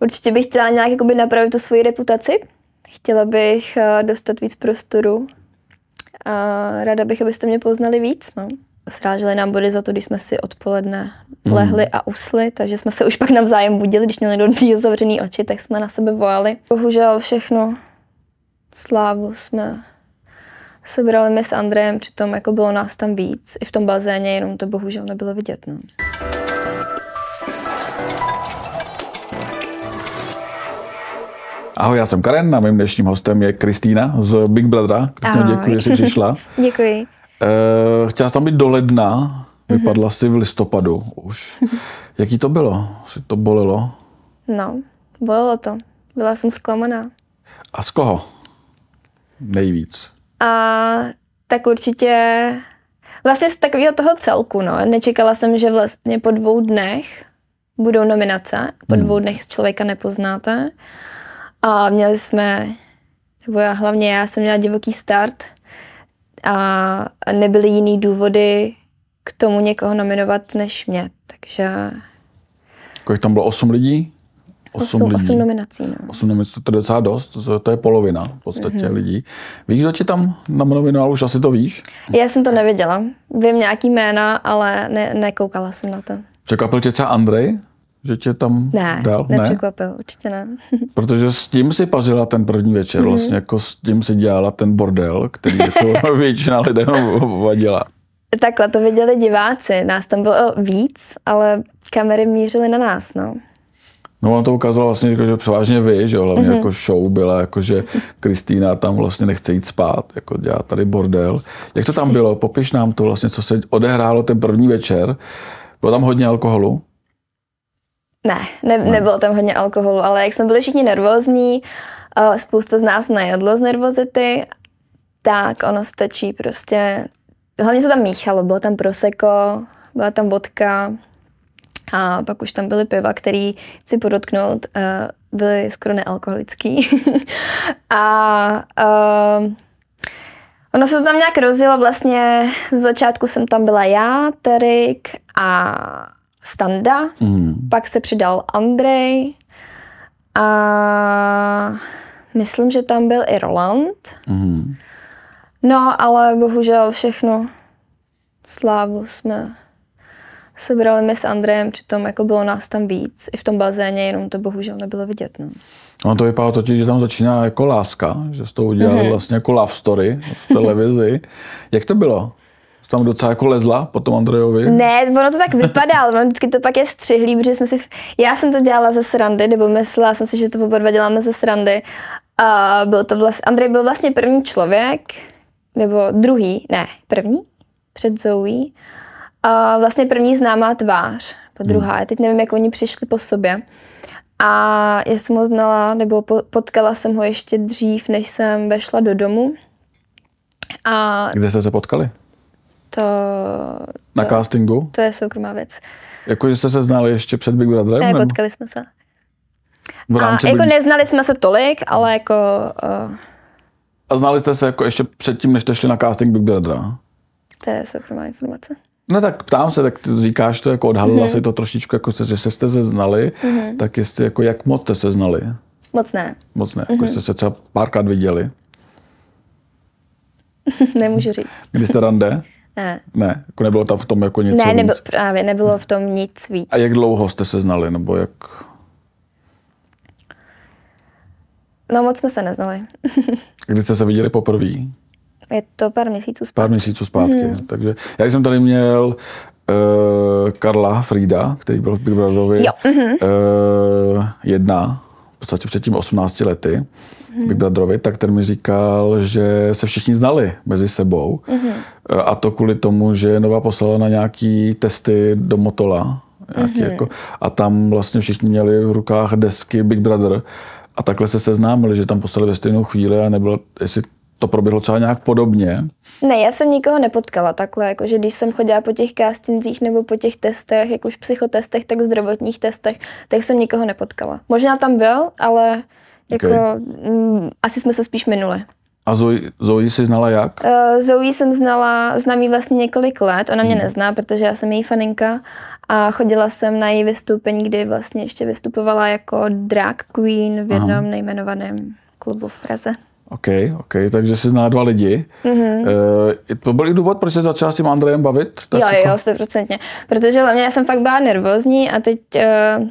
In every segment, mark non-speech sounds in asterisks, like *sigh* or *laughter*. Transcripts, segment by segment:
Určitě bych chtěla nějak jakoby napravit tu svoji reputaci. Chtěla bych eh, dostat víc prostoru. A ráda bych, abyste mě poznali víc. No. Sráželi nám body za to, když jsme si odpoledne lehli a usli, takže jsme se už pak navzájem budili, když měli někdo zavřený oči, tak jsme na sebe volali. Bohužel všechno slávu jsme sebrali my s Andrejem, přitom jako bylo nás tam víc. I v tom bazéně, jenom to bohužel nebylo vidět. No. Ahoj, já jsem Karen a mým dnešním hostem je Kristýna z Big Brothera. Kristýna, děkuji, že jsi přišla. *laughs* Děkuji. Eh, chtěla jsi tam být do ledna, vypadla si v listopadu už. *laughs* Jaký to bylo? Si to bolelo? No, bolelo to. Byla jsem zklamaná. A z koho? Nejvíc. A tak určitě vlastně z takového toho celku, no. Nečekala jsem, že vlastně po dvou dnech budou nominace. Po dvou dnech člověka nepoznáte. A měli jsme, nebo já hlavně já jsem měla divoký start a nebyly jiný důvody k tomu někoho nominovat než mě. Takže Kolik tam bylo? 8 lidí? 8, 8 nominací, no. 8 nominací, to je docela dost, to je polovina v podstatě Mhm. lidí. Víš, kdo tě tam nominoval, už asi to víš? Já jsem to nevěděla. Vím nějaký jména, ale ne, nekoukala jsem na to. Překvapil tě třeba Andrej, že tě tam Ne, dal? nepřekvapil, určitě ne. *laughs* Protože s tím si pařila ten první večer, Mhm. vlastně jako s tím si dělala ten bordel, který jako *laughs* většina lidem vadila. Takhle to viděli diváci, nás tam bylo víc, ale kamery mířily na nás, no. No on to ukázalo vlastně, jako, že převážně vy, že hlavně jako show byla, jako, že Kristýna tam vlastně nechce jít spát, jako dělá tady bordel. Jak to tam bylo? Popiš nám to vlastně, co se odehrálo ten první večer. Bylo tam hodně alkoholu? Ne, ne, nebylo tam hodně alkoholu, ale jak jsme byli všichni nervózní, spousta z nás najedlo z nervozity, tak ono stačí prostě, hlavně se tam míchalo, bylo tam proseko, byla tam vodka a pak už tam byly piva, který si podotknout, uh, byly skoro nealkoholický. *laughs* a uh, Ono se to tam nějak rozjelo, vlastně z začátku jsem tam byla já, Terik a Standa, Mm. pak se přidal Andrej a myslím, že tam byl i Roland. Mm. No, ale bohužel všechno slávu jsme sebrali my s Andrejem, přitom jako bylo nás tam víc. I v tom bazéně, jenom to bohužel nebylo vidět. No. No to vypadá totiž, že tam začíná jako láska, že z toho udělali Mhm. vlastně jako love story v televizi. *laughs* Jak to bylo? Tam docela jako lezla po tom Andrejovi? Ne, ono to tak vypadalo, ono vždycky to pak je střihlý, protože jsme si, já jsem to dělala ze srandy, nebo myslela jsem si, že to oba dva děláme ze srandy. A byl to vlastně, Andrej byl vlastně první člověk, nebo druhý, ne, první, před Zoe. A vlastně první známá tvář, po druhá. Já teď nevím, jak oni přišli po sobě. A já jsem ho znala, nebo po- potkala jsem ho ještě dřív, než jsem vešla do domu. A Kde jste se potkali? To, Na to, castingu? to je soukromá věc. Jako, že jste se znali ještě před Big Brotherem? Ne, potkali jsme se. v A rámci jako Big... neznali jsme se tolik, ale jako... Uh, A znali jste se jako ještě předtím, než jste šli na casting Big Brothera? to je soukromá informace. No tak ptám se, tak ty říkáš to, jako odhalila mm-hmm. si to trošičku, jako se, že se jste se znali, mm-hmm. tak jestli, jako jak moc jste se znali? Moc ne. Moc ne, jako jste se třeba párkrát viděli. *laughs* Nemůžu říct. Kdy jste rande? *laughs* Ne. Ne, jako nebylo tam v tom jako něco Ne, víc. nebyl, právě nebylo v tom nic víc. A jak dlouho jste se znali, nebo jak... No moc jsme se neznali. *laughs* Kdy jste se viděli poprvé? Je to pár měsíců Pár zpátky. měsíců zpátky. Mm. Takže já jsem tady měl uh, Karla Frida, který byl v Big Brotherovi Jo, mhm. uh, jedna, podstatě před tím 18 lety, Mhm. Big Brotherovi, tak ten mi říkal, že se všichni znali mezi sebou. Uh, a to kvůli tomu, že Nova poslala na nějaký testy do Motola. Nějaký Mhm. jako, a tam vlastně všichni měli v rukách desky Big Brother. A takhle se seznámili, že tam poslali ve stejnou chvíli a nebylo, jestli to proběhlo třeba nějak podobně. Ne, já jsem nikoho nepotkala takhle, jakože když jsem chodila po těch castingzích nebo po těch testech, jak už psychotestech, tak zdravotních testech, tak jsem nikoho nepotkala. Možná tam byl, ale jako Ok. mm, asi jsme se spíš minuli. A Zoe, Zoe si znala jak? Uh, Zoe jsem znala, znám jí vlastně několik let, ona mě Hmm. nezná, protože já jsem její faninka a chodila jsem na její vystoupení, kdy vlastně ještě vystupovala jako drag queen v jednom Aha. nejmenovaném klubu v Praze. OK, OK, takže si znala dva lidi. Mm-hmm. E, to byl i důvod, proč se začala s tím Andrejem bavit? Tak jo, jako- jo, stoprocentně. Protože hlavně já jsem fakt byla nervózní a teď uh,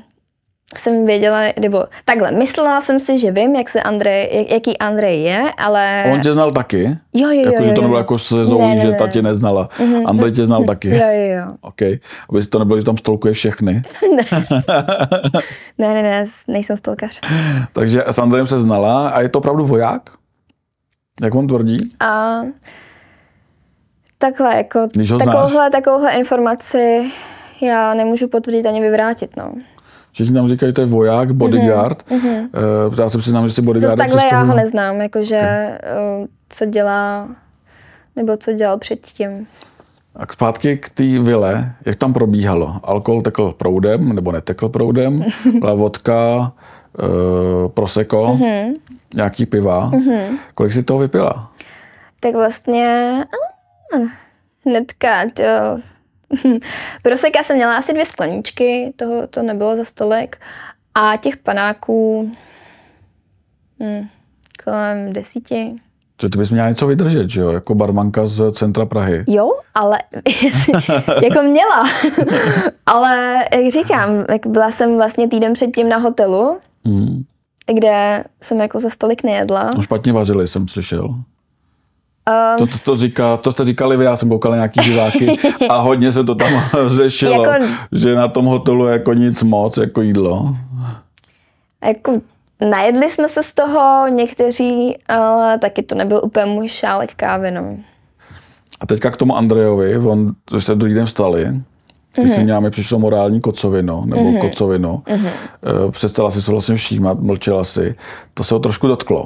jsem věděla, nebo takhle, myslela jsem si, že vím, jak se Andrej, jak, jaký Andrej je, ale... On tě znal taky? Jo, jo, jo. Jako, že jo, to jo. nebylo jako se Zoe, Ne, ne, že ne. ta tě neznala. Andrej tě znal taky. *laughs* Jo, jo, jo. OK. Aby to nebylo, že tam stolkuje všechny. *laughs* Ne, ne, ne, nejsem stolkař. *laughs* Takže s Andrejem se znala a je to opravdu voják? Jak on tvrdí? A takhle, jako Když ho znáš. takovouhle, takovouhle informaci já nemůžu potvrdit ani vyvrátit, no. Všichni nám říkají, že to je voják, bodyguard. Mm-hmm. Uh, já se přiznám, že si Zase bodyguarda takhle já ho neznám, jakože okay. co dělá, nebo co dělal předtím. A k- zpátky k té vile, jak tam probíhalo? Alkohol tekl proudem, nebo netekl proudem? *laughs* Byla vodka, uh, proseko, mm-hmm. nějaký piva. Mm-hmm. Kolik si toho vypila? Tak vlastně hnedka, to... *laughs* Proseka jsem měla asi dvě skleničky, toho to nebylo za stolik. A těch panáků hm, kolem desíti. Že ty bys měla něco vydržet, že jo? Jako barmanka z centra Prahy. Jo, ale *laughs* jako měla. *laughs* ale jak říkám, jak byla jsem vlastně týden předtím na hotelu, Hmm. kde jsem jako za stolik nejedla. No špatně vařili, jsem slyšel. Um, To, to, to, říká, to jste říkali vy, já jsem koukal na nějaký diváky *laughs* a hodně se to tam *laughs* řešilo, Jako- že na tom hotelu jako nic moc, jako jídlo. jako najedli jsme se z toho někteří, ale taky to nebyl úplně můj šálek kávy, no. A teďka k tomu Andrejovi, on, se druhý den vstali, ty Mhm. si měla, mi přišlo morální kocovino, nebo mm-hmm. kocovino. Mhm. Mm-hmm. Přestala si se vlastně všímat, mlčela si. To se ho trošku dotklo.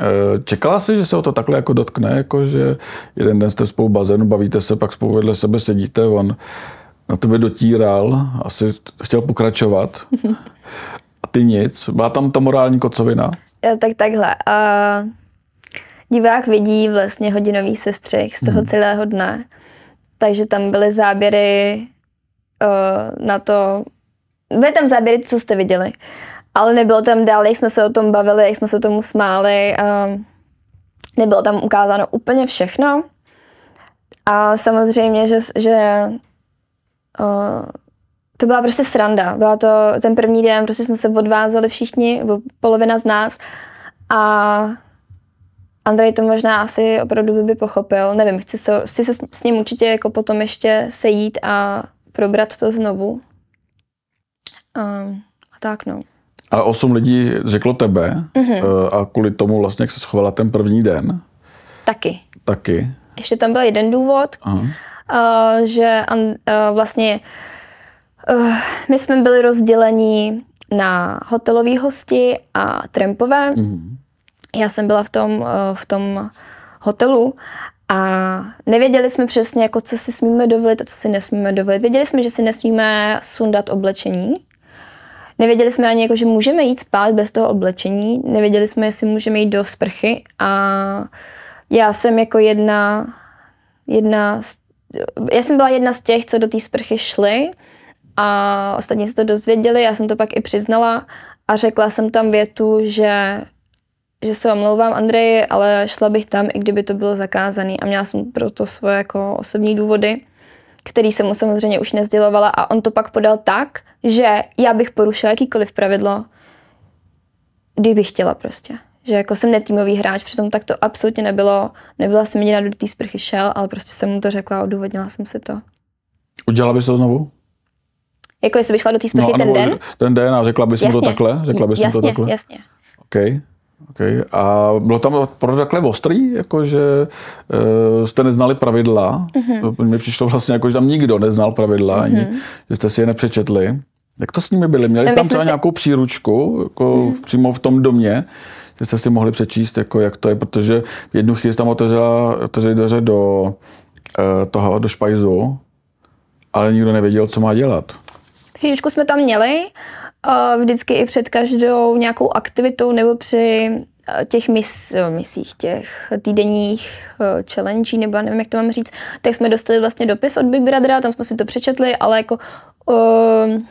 Eh, Čekala si, že se ho to takhle jako dotkne, jako že jeden den jste spolu bazénu, bavíte se, pak spolu vedle sebe sedíte, on na tebe dotíral, asi chtěl pokračovat. A ty nic. Byla tam ta morální kocovina? Já, tak takhle. A divák vidí vlastně hodinový sestřih z toho Mhm. celého dne. Takže tam byly záběry uh, na to, byly tam záběry, co jste viděli. Ale nebylo tam dál, jak jsme se o tom bavili, jak jsme se tomu smáli. Uh, nebylo tam ukázáno úplně všechno. A samozřejmě, že, že uh, to byla prostě sranda. Byla to ten první den, prostě jsme se odvázali všichni, polovina z nás. A Andrej to možná asi opravdu by, by pochopil. Nevím, chci se, chci se s- s ním určitě jako potom ještě sejít a probrat to znovu. A, a tak no. A osm lidí řeklo tebe Mhm. mm-hmm. a kvůli tomu vlastně, jak se schovala ten první den, Taky. taky. Ještě tam byl jeden důvod, Aha. uh, že uh, vlastně uh, my jsme byli rozděleni na hotelový hosti a trampové. Mhm. Já jsem byla v tom, uh, v tom hotelu a nevěděli jsme přesně, jako co si smíme dovolit a co si nesmíme dovolit. Věděli jsme, že si nesmíme sundat oblečení. Nevěděli jsme ani, jako, že můžeme jít spát bez toho oblečení. Nevěděli jsme, jestli můžeme jít do sprchy. A já jsem jako jedna, jedna z, já jsem byla jedna z těch, co do té sprchy šly a ostatní se to dozvěděli. Já jsem to pak i přiznala a řekla jsem tam větu, že že se omlouvám Andreji, ale šla bych tam, i kdyby to bylo zakázané. A měla jsem pro to svoje jako osobní důvody, který jsem mu samozřejmě už nezdělovala a on to pak podal tak, že já bych porušila jakýkoliv pravidlo, kdybych chtěla prostě. Že jako jsem netýmový hráč, přitom tak to absolutně nebylo. Nebyla jsem jediná, kdo do té sprchy šel, ale prostě jsem mu to řekla a odůvodnila jsem si to. Udělala bys to znovu? Jako jestli bych šla do té sprchy ten anebo den? Ten den a řekla bys mu to Jasně. takhle? Řekla bys mu jasně, to takhle? jasně. Okay. Okay. A bylo tam pro takhle ostrý, jako že uh, jste neznali pravidla. Mhm. Mm-hmm. Mně přišlo vlastně jako, že tam nikdo neznal pravidla, mm-hmm. ani, že jste si je nepřečetli. Jak to s nimi byli? Měli No, jste tam třeba si- nějakou příručku jako mm-hmm. přímo v tom domě, že jste si mohli přečíst, jako jak to je, protože v jednu chvíli tam otevřela, otevřeli dveře do uh, toho, do špajzu, ale nikdo nevěděl, co má dělat. Příručku jsme tam měli, eh, vždycky i před každou nějakou aktivitou nebo při eh, těch mis, eh, misích, těch týdenních eh, challenge, nebo nevím, jak to mám říct, tak jsme dostali vlastně dopis od Big Brothera, tam jsme si to přečetli, ale jako uh,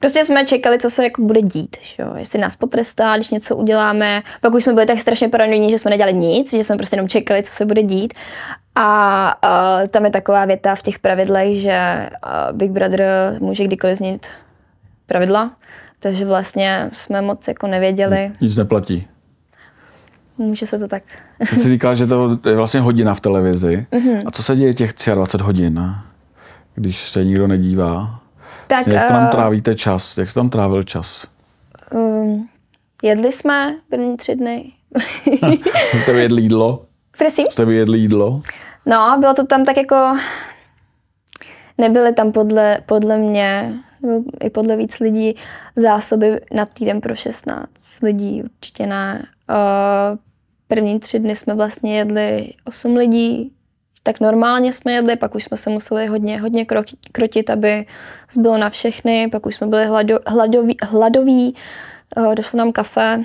Prostě jsme čekali, co se jako bude dít, že jestli nás potrestá, když něco uděláme. Pak už jsme byli tak strašně paranoidní, že jsme nedělali nic, že jsme prostě jenom čekali, co se bude dít. A uh, tam je taková věta v těch pravidlech, že uh, Big Brother může kdykoliv změnit pravidla, takže vlastně jsme moc jako nevěděli. Nic neplatí. Může se to tak. Ty jsi říkal, že to je vlastně hodina v televizi. Mm-hmm. A co se děje těch 23 hodin, když se nikdo nedívá? Tak, Jak tam uh, trávíte čas? Jak jsi tam trávil čas? um, jedli jsme první tři dny. *laughs* Jste jedli jídlo? Prosím? Jste jedli jídlo? No, bylo to tam tak jako... Nebyly tam podle, podle mě, nebo i podle víc lidí, zásoby na týden pro 16 lidí, určitě ne. Uh, první tři dny jsme vlastně jedli 8 lidí, tak normálně jsme jedli, pak už jsme se museli hodně, hodně krotit, aby zbylo na všechny, pak už jsme byli hlado, hladoví, hladoví, uh, došlo nám kafe,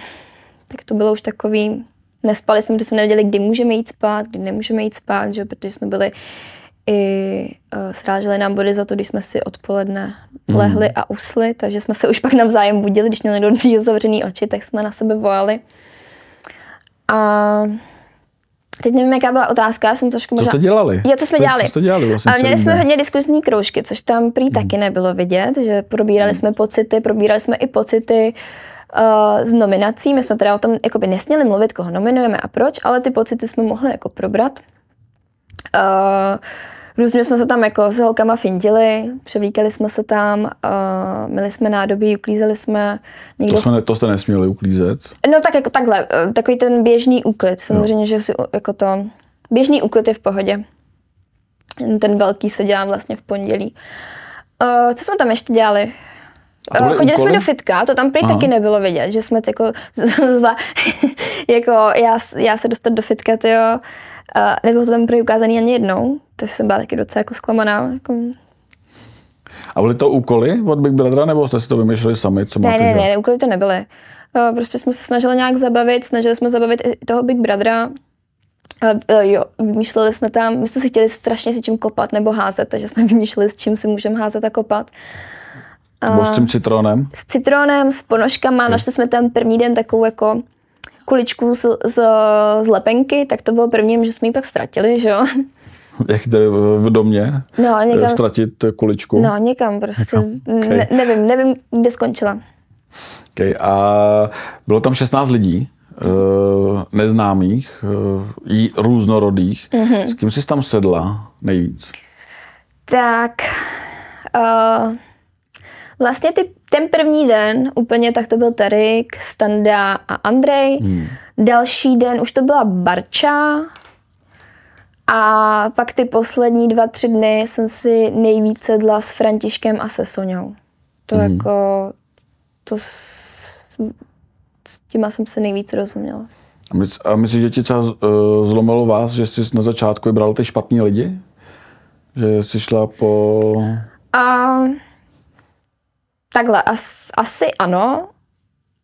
tak to bylo už takový, nespali jsme, protože jsme nevěděli, kdy můžeme jít spát, kdy nemůžeme jít spát, že? protože jsme byli i uh, sráželi nám body za to, když jsme si odpoledne lehli a usli, takže jsme se už pak navzájem budili, když měl někdo díl *laughs* zavřený oči, tak jsme na sebe volali. A teď nevím, jaká byla otázka, já jsem trošku Co možná... jste dělali? Jo, co jsme Co- dělali. Co jste dělali vlastně A měli jsme hodně diskuzní kroužky, což tam prý taky nebylo vidět, že probírali jsme pocity, probírali jsme i pocity uh, z nominací. My jsme teda o tom jakoby nesměli mluvit, koho nominujeme a proč, ale ty pocity jsme mohli jako probrat. Uh, různě jsme se tam jako s holkama fintili, převlíkali jsme se tam, uh, měli jsme nádobí, uklízeli jsme. Někdo To, jsme, ne- to jste nesměli uklízet. No tak jako takhle, eh, takový ten běžný úklid. Samozřejmě, že si jako to, běžný úklid je v pohodě. Ten velký se dělá vlastně v pondělí. Uh, co jsme tam ještě dělali? To Uh, chodili jsme úkoly? do fitka, to tam prý Aha. taky nebylo vidět, že jsme jako, *laughs* *laughs* jako já, já se dostat do fitka, tyjo, uh, nebylo to tam prý ukázaný ani jednou, takže jsem byla taky docela jako zklamaná. Jako, A byly to úkoly od Big Brothera, nebo jste si to vymýšleli sami, co Ne, máte ne, dělat? ne, úkoly to nebyly. Prostě jsme se snažili nějak zabavit, snažili jsme zabavit i toho Big Brothera. Uh, uh, jo, vymýšleli jsme tam, my jsme si chtěli strašně si čím kopat nebo házet, takže jsme *laughs* vymýšleli, s čím si můžeme házet a kopat. Nebo s tím citronem? S citronem, s ponožkama, našli jsme tam první den takovou jako kuličku z, z, z lepenky, tak to bylo první, že jsme ji pak ztratili, že jo. *laughs* Jak jde v domě? No, někam, Ztratit kuličku? no, někam prostě, Někam, ne, nevím, nevím, kde skončila. Okay. A bylo tam 16 lidí, uh, neznámých, jí různorodých. Mhm. Mm-hmm. S kým jsi tam sedla nejvíc? Tak uh, vlastně ty, ten první den úplně tak to byl Tarik, Standa a Andrej. Hmm. Další den už to byla Barča. A pak ty poslední dva, tři dny jsem si nejvíc sedla s Františkem a se Soňou. To hmm. jako, to s, s těma jsem se nejvíc rozuměla. A, mysl, a myslíš, že ti třeba uh, zlomilo vás, že jsi na začátku vybral ty špatní lidi? Že jsi šla po... A takhle, as, asi ano,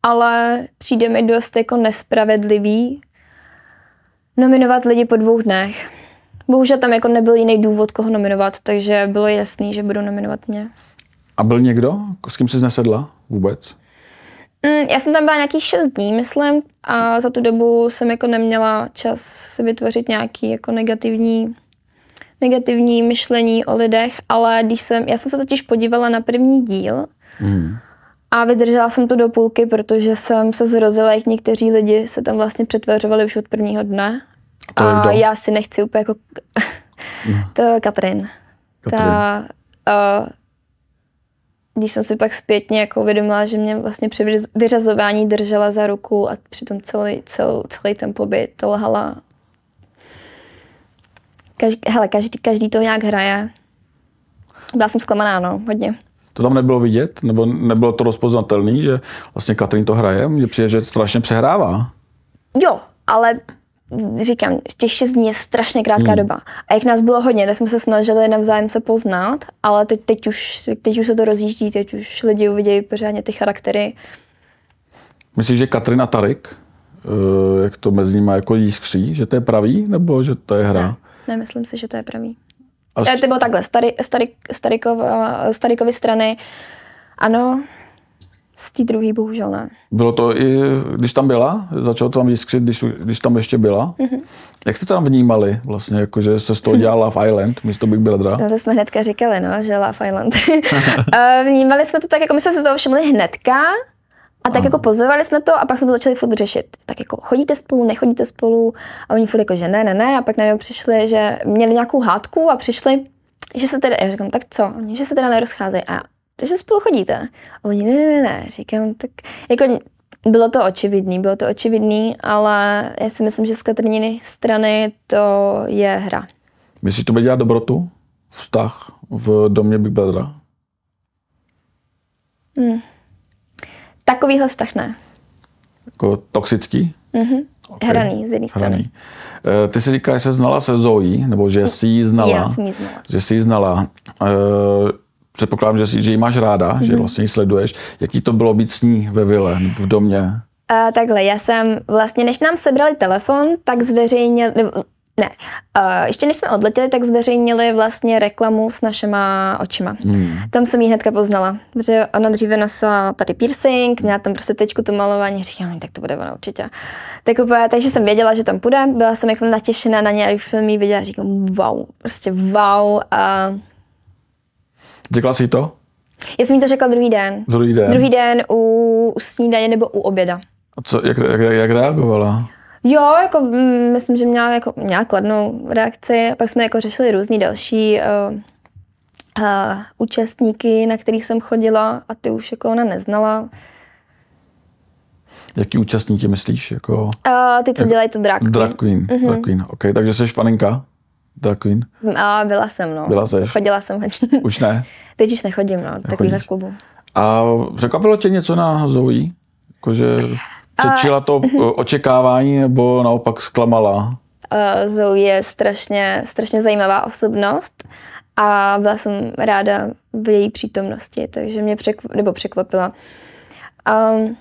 ale přijde mi dost jako nespravedlivý nominovat lidi po dvou dnech. Bohužel tam jako nebyl jiný důvod, koho nominovat, takže bylo jasný, že budou nominovat mě. A byl někdo, s kým jsi nesedla vůbec? Mm, já jsem tam byla nějakých šest dní, myslím, a za tu dobu jsem jako neměla čas si vytvořit nějaký jako negativní, negativní myšlení o lidech, ale když jsem, já jsem se totiž podívala na první díl Mm. a vydržela jsem to do půlky, protože jsem se zrozila, jak někteří lidi se tam vlastně přetvařovali už od prvního dne. A to A kdo? já si nechci úplně jako... *laughs* to je Katrin. Katrin. Ta, uh, když jsem si pak zpětně jako uvědomila, že mě vlastně při vyřaz- vyřazování držela za ruku a přitom celý, cel, celý ten pobyt to lhala. Každý, hele, každý, každý to nějak hraje. Byla jsem zklamaná, no, hodně. To tam nebylo vidět? Nebo nebylo to rozpoznatelný, že vlastně Katrin to hraje? Mně přijde, že strašně přehrává. Jo, ale říkám, těch šest dní je strašně krátká hmm. doba. A jak nás bylo hodně, tak jsme se snažili navzájem se poznat, ale teď, teď, už, teď už se to rozjíždí, teď už lidi uvidějí pořádně ty charaktery. Myslíš, že Katrin a Tarik, eh, jak to mezi nimi jako jiskří, že to je pravý, nebo že to je hra? Ne, nemyslím si, že to je pravý. A to bylo takhle, stary, stary, starykov, Starykovy strany, ano, z té druhé bohužel ne. Bylo to i, když tam byla? Začalo to tam jiskřit, když, když tam ještě byla? Mhm. Mm-hmm. Jak jste to tam vnímali vlastně, jako, že se z toho dělala v Island místo Big Brothera? No to jsme hnedka říkali, no, že Love Island. *laughs* Eh, Vnímali jsme to tak, jako my jsme se z toho všimli hnedka, a tak jako pozorovali jsme to a pak jsme to začali furt řešit. Tak jako chodíte spolu, nechodíte spolu a oni furt jako, že ne, ne, ne a pak najednou přišli, že měli nějakou hádku a přišli, že se teda, já říkám, tak co, oni, že se teda nerozcházejí a takže spolu chodíte. A oni, ne, ne, ne, ne, říkám, tak jako bylo to očividný, bylo to očividný, ale já si myslím, že z Katrininy strany to je hra. Myslíš, že to bude dělat dobrotu? Vztah v domě Big Brothera? Takovýhle vztah ne. Jako toxický? Mhm. Okay. Hraný z jedné strany. Hraný. Eh, Ty si říkáš, že se znala se Zoe, nebo že jsi ji znala. Já jsem ji znala. Že jsi ji znala. Eh, Předpokládám, že, si, že ji máš ráda, mm-hmm. Mhm. že vlastně ji sleduješ. Jaký to bylo být s ní ve vile, v domě? Uh, takhle, já jsem vlastně, než nám sebrali telefon, tak zveřejnil, ne, uh, ještě než jsme odletěli, tak zveřejnili vlastně reklamu s našima očima. Hmm. Tam jsem ji hnedka poznala, protože ona dříve nosila tady piercing, měla tam prostě tečku to malování, říkám, "No, tak to bude ona určitě. Tak úplně, takže jsem věděla, že tam půjde, byla jsem jako natěšená na ně, a film ji viděla, říkám, wow, prostě wow. A Řekla jsi to? já jsem jí to řekla druhý den. Druhý den. Druhý den u, u snídaně nebo u oběda. A co, jak, jak, jak reagovala? Jo, jako mm, myslím, že měla, jako, měla kladnou reakci. Pak jsme jako řešili různý další uh, uh, účastníky, na kterých jsem chodila a ty už jako ona neznala. Jaký účastníky myslíš? Jako Uh, ty, co dělají to drag. drag queen. Mm-hmm. Drag queen. OK, takže jsi faninka drag queen? A byla jsem, no. Byla seš? Chodila jsem hodně. Už ne? Teď už nechodím, no, do takovýchhle klubu. A překvapilo tě něco na Zoe? Jakože přečila to uh, očekávání nebo naopak zklamala? Uh, Zoe je strašně, strašně zajímavá osobnost a byla jsem ráda v její přítomnosti, takže mě překv- nebo překvapila. Um,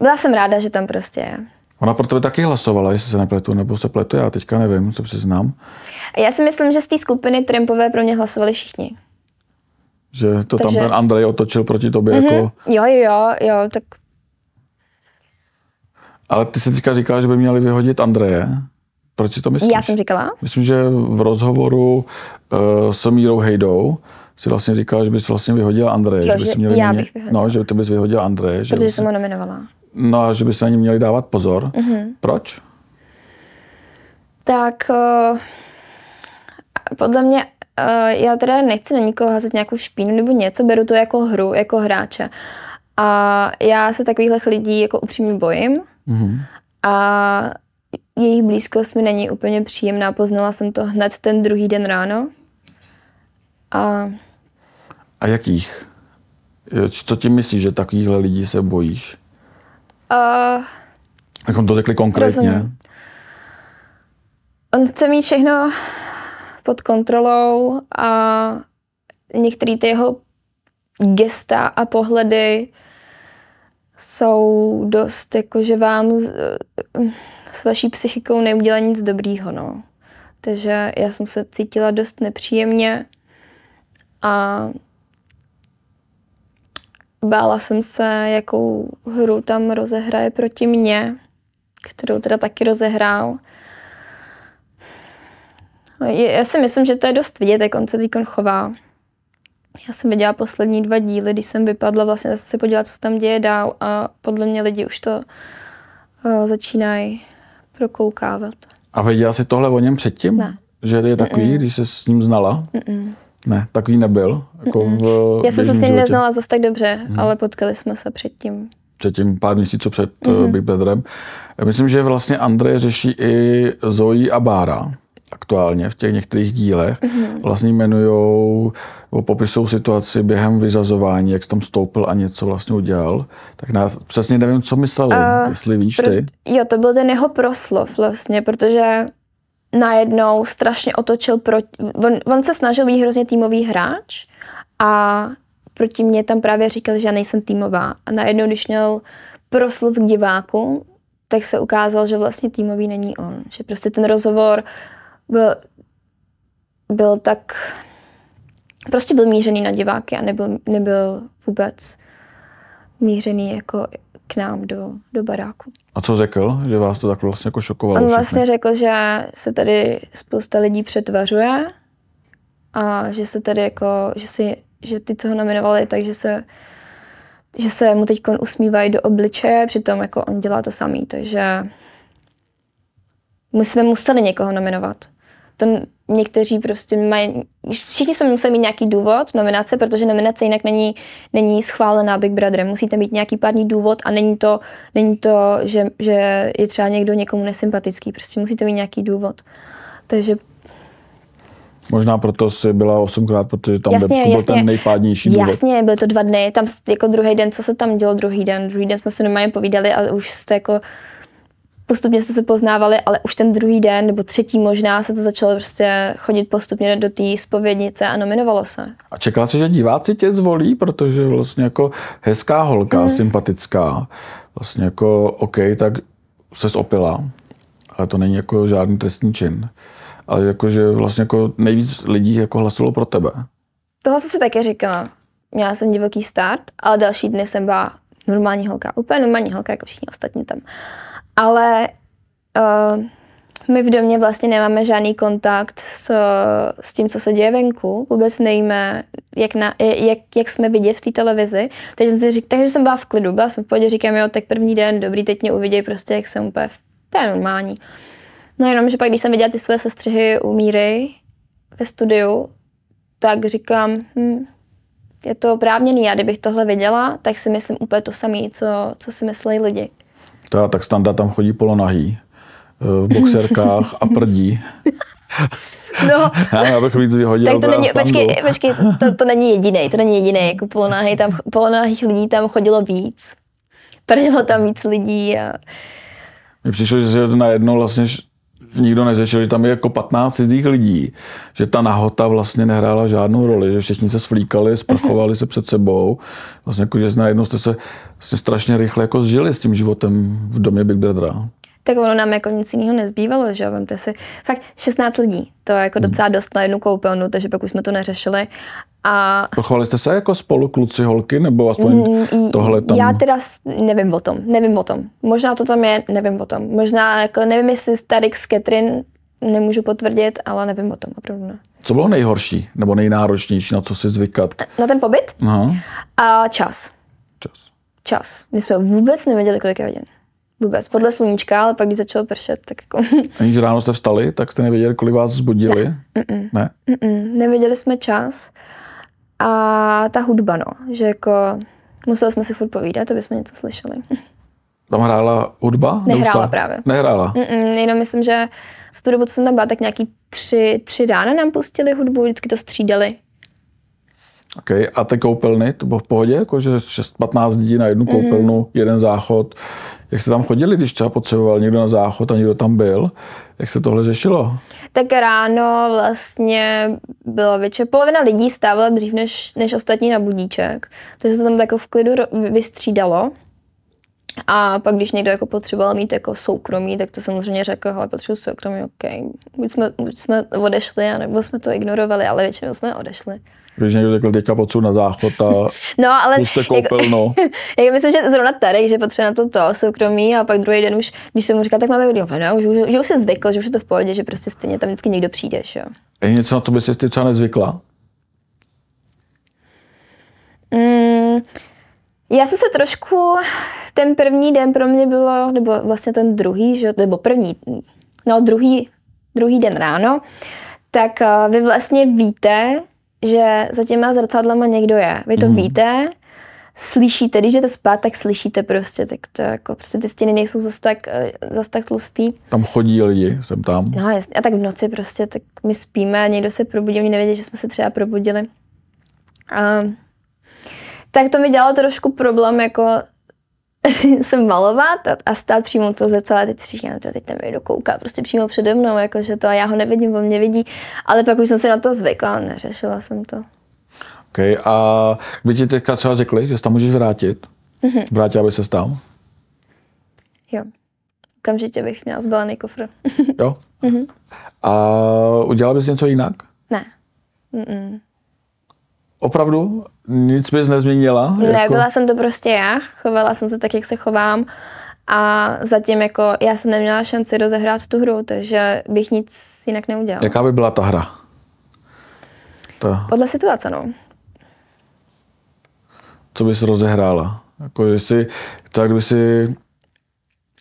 byla jsem ráda, že tam prostě je. Ona pro tebe taky hlasovala, jestli se nepletu, nebo se pletu, já teďka nevím, co přiznám. Já si myslím, že z té skupiny Trumpové pro mě hlasovali všichni. Že to Takže- tam ten Andrej otočil proti tobě mm-hmm. jako... Jo, jo, jo, tak Ale ty si teďka říkala, že by měli vyhodit Andreje. Proč si to myslíš? já jsem říkala. Myslím, že v rozhovoru uh, s Mírou Hejdou si vlastně říkala, že bys vlastně vyhodila Andreje. Jo, že, by že si měli já bych vyhodila. No, že ty bys vyhodila Andreje. Že Protože by jsem si, ho nominovala. no a že by se na ně měli dávat pozor. Mhm. Mm-hmm. Proč? Tak uh, podle mě, uh, já teda nechci na nikoho házet nějakou špínu nebo něco, beru to jako hru, jako hráče. A já se takových lidí jako upřímně bojím Mm-hmm. a jejich blízkost mi není úplně příjemná. Poznala jsem to hned ten druhý den ráno. A A jakých? Jo, Co tím myslíš, že takovýchhle lidí se bojíš? uh, Abychom to řekli konkrétně. Rozumím. On chce mít všechno pod kontrolou a některé ty jeho gesta a pohledy jsou dost jako, že vám s, vaší psychikou neudělá nic dobrýho, no. Takže já jsem se cítila dost nepříjemně a bála jsem se, jakou hru tam rozehraje proti mně, kterou teda taky rozehrál. Je- Já si myslím, že to je dost vidět, jak on se teď chová. Já jsem viděla poslední dva díly, když jsem vypadla vlastně se podívat, co tam děje dál a podle mě lidi už to uh, začínají prokoukávat. A věděla jsi tohle o něm předtím? Ne. Že je takový, Mm-mm. když se s ním znala? Mm-mm. Ne, takový nebyl. Jako v Já jsem se s ním neznala zase tak dobře, hmm. ale potkali jsme se předtím. předtím pár měsíců před Mhm. mm-hmm. Big Brotherem. Myslím, že vlastně Andrej řeší i Zoe a Bára aktuálně v těch některých dílech. Mhm. Mm-hmm. Vlastně jmenujou, popisují situaci během vyzazování, jak jsi tam stoupil a něco vlastně udělal. Tak nás přesně nevím, co mysleli, uh, jestli víš ty. Prost- jo, to byl ten jeho proslov vlastně, protože najednou strašně otočil proti... On, on se snažil být hrozně týmový hráč a proti mě tam právě říkal, že já nejsem týmová. A najednou, když měl proslov k diváku, tak se ukázalo, že vlastně týmový není on. Že prostě ten rozhovor byl, byl tak... Prostě byl mířený na diváky a nebyl, nebyl vůbec mířený jako k nám do, do baráku. A co řekl, že vás to tak vlastně jako šokovalo? On všechny? vlastně řekl, že se tady spousta lidí přetvařuje a že se tady jako, že, si, že ty, co ho nominovali, takže se že se mu teď usmívají do obličeje, přitom jako on dělá to samý, takže my jsme museli někoho nominovat. To někteří prostě mají, všichni jsme museli mít nějaký důvod nominace, protože nominace jinak není, není schválená Big Brother. Musíte mít nějaký pádný důvod a není to, není to že, že je třeba někdo někomu nesympatický. Prostě musíte mít nějaký důvod. Takže Možná proto si byla osmkrát, protože tam jasně, byl, jasně, ten nejpádnější důvod. Jasně, byly to dva dny, tam jako druhý den, co se tam dělo druhý den, druhý den jsme se normálně povídali a už jste jako postupně jste se poznávali, ale už ten druhý den nebo třetí možná se to začalo prostě chodit postupně do té spovědnice a nominovalo se. A čekala jsi, že diváci tě zvolí, protože vlastně jako hezká holka, hmm. sympatická, vlastně jako OK, tak se opila, ale to není jako žádný trestní čin ale jakože vlastně jako nejvíc lidí jako hlasilo pro tebe. Toho jsem si taky říkala. Měla jsem divoký start, ale další dny jsem byla normální holka. Úplně normální holka, jako všichni ostatní tam. Ale uh, my v domě vlastně nemáme žádný kontakt s, s tím, co se děje venku. Vůbec nevíme, jak, na, jak, jak jsme vidět v té televizi. Takže jsem si říkala, takže jsem byla v klidu, byla jsem v pohodě, říkám, jo, tak první den, dobrý, teď mě uvidí prostě, jak jsem úplně, to je normální. No jenom, že pak, když jsem viděla ty své sestřihy u Míry ve studiu, tak říkám, hm, je to oprávněný. Já kdybych tohle viděla, tak si myslím úplně to samé, co, co si myslí lidi. To, tak Standa tam chodí polonahý eh, v boxerkách a prdí. *laughs* No, *laughs* já bych víc vyhodil tak to není, počkej, počkej, to, to není jediný, to není jediný, jako polonahý, tam, polonahých lidí tam chodilo víc. Prdilo tam víc lidí a... Mně přišlo, že se najednou vlastně nikdo neřešil, že tam je jako 15 cizích lidí, že ta nahota vlastně nehrála žádnou roli, že všichni se svlíkali, sprchovali se před sebou. Vlastně jako, že najednou jste se vlastně strašně rychle jako zžili s tím životem v domě Big Brothera tak ono nám jako nic jiného nezbývalo, že jo, to si fakt 16 lidí, to je jako hmm. docela dost na jednu koupelnu, takže pak už jsme to neřešili. A... Prochovali jste se jako spolu kluci, holky, nebo aspoň mm, tohle tam? Já teda nevím o tom, nevím o tom. Možná to tam je, nevím o tom. Možná, jako nevím, jestli Starik s Catherine nemůžu potvrdit, ale nevím o tom, opravdu ne. Co bylo nejhorší, nebo nejnáročnější, na co si zvykat? Na ten pobyt? Aha. A čas. Čas. Čas. My jsme vůbec nevěděli, kolik je hodin. Vůbec, podle sluníčka, ale pak když začalo pršet, tak jako... A když ráno jste vstali, tak jste nevěděli, kolik vás zbudili? Ne. Mm-mm. ne? Mm-mm. Nevěděli jsme čas. A ta hudba, no, že jako museli jsme si furt povídat, aby jsme něco slyšeli. Tam hrála hudba? Nehrála právě. Nehrála? Mm-mm, jenom myslím, že z tu dobu, co jsem tam byla, tak nějaký tři, tři rána nám pustili hudbu, vždycky to střídali. Okay. A ty koupelny, to bylo v pohodě? Jako, že 6-15 lidí na jednu koupelnu, mm-hmm. jeden záchod. Jak jste tam chodili, když třeba potřeboval někdo na záchod a někdo tam byl? Jak se tohle řešilo? Tak ráno vlastně byla většinou, polovina lidí stávala dřív než, než ostatní na budíček, takže se tam jako v klidu vystřídalo. A pak, když někdo jako potřeboval mít jako soukromí, tak to samozřejmě řekl, ale potřebuji soukromí, OK. Buď jsme, buď jsme odešli, anebo jsme to ignorovali, ale většinou jsme odešli. Když někdo řekl, teďka na záchod a no, ale puste koupelnu. Jako, *laughs* jako myslím, že zrovna tady, že potřebuje na to to soukromí a pak druhý den už, když jsem mu říkal, tak máme video, no, už, že už se zvykl, že už je to v pohodě, že prostě stejně tam vždycky někdo přijde. Jo. Je něco, na co bys ty třeba nezvykla? Mm, já jsem se trošku, ten první den pro mě bylo, nebo vlastně ten druhý, že, nebo první, no druhý, druhý den ráno, tak uh, vy vlastně víte, že za těma zrcadlama někdo je. Vy to mm. víte, slyšíte, když to spát, tak slyšíte prostě, tak to jako prostě ty stěny nejsou zase tak, eh, zase tak tlustý. Tam chodí lidi, jsem tam. No jasně, a tak v noci prostě, tak my spíme a někdo se probudí, oni nevědí, že jsme se třeba probudili. A, tak to mi dělalo trošku problém, jako *laughs* se malovat a, a stát přímo to zrcadlo, teď si říkám, to teď tam někdo kouká prostě přímo přede mnou, jakože to a já ho nevidím, on mě vidí, ale pak už jsem se na to zvykla, neřešila jsem to. OK, a by ti teďka třeba řekli, že se tam můžeš vrátit? Mm-hmm. Vrátila by se tam? Jo. Okamžitě bych měla zbalený kufr. Jo? *laughs* Mhm. A udělala bys něco jinak? ne. Mm-mm. Opravdu? Nic bys nezměnila? Jako- Ne, byla jsem to prostě já, chovala jsem se tak, jak se chovám a zatím jako já jsem neměla šanci rozehrát tu hru, takže bych nic jinak neudělala. Jaká by byla ta hra? Ta, Podle situace, no. co bys rozehrála? Jako jestli, tak kdyby si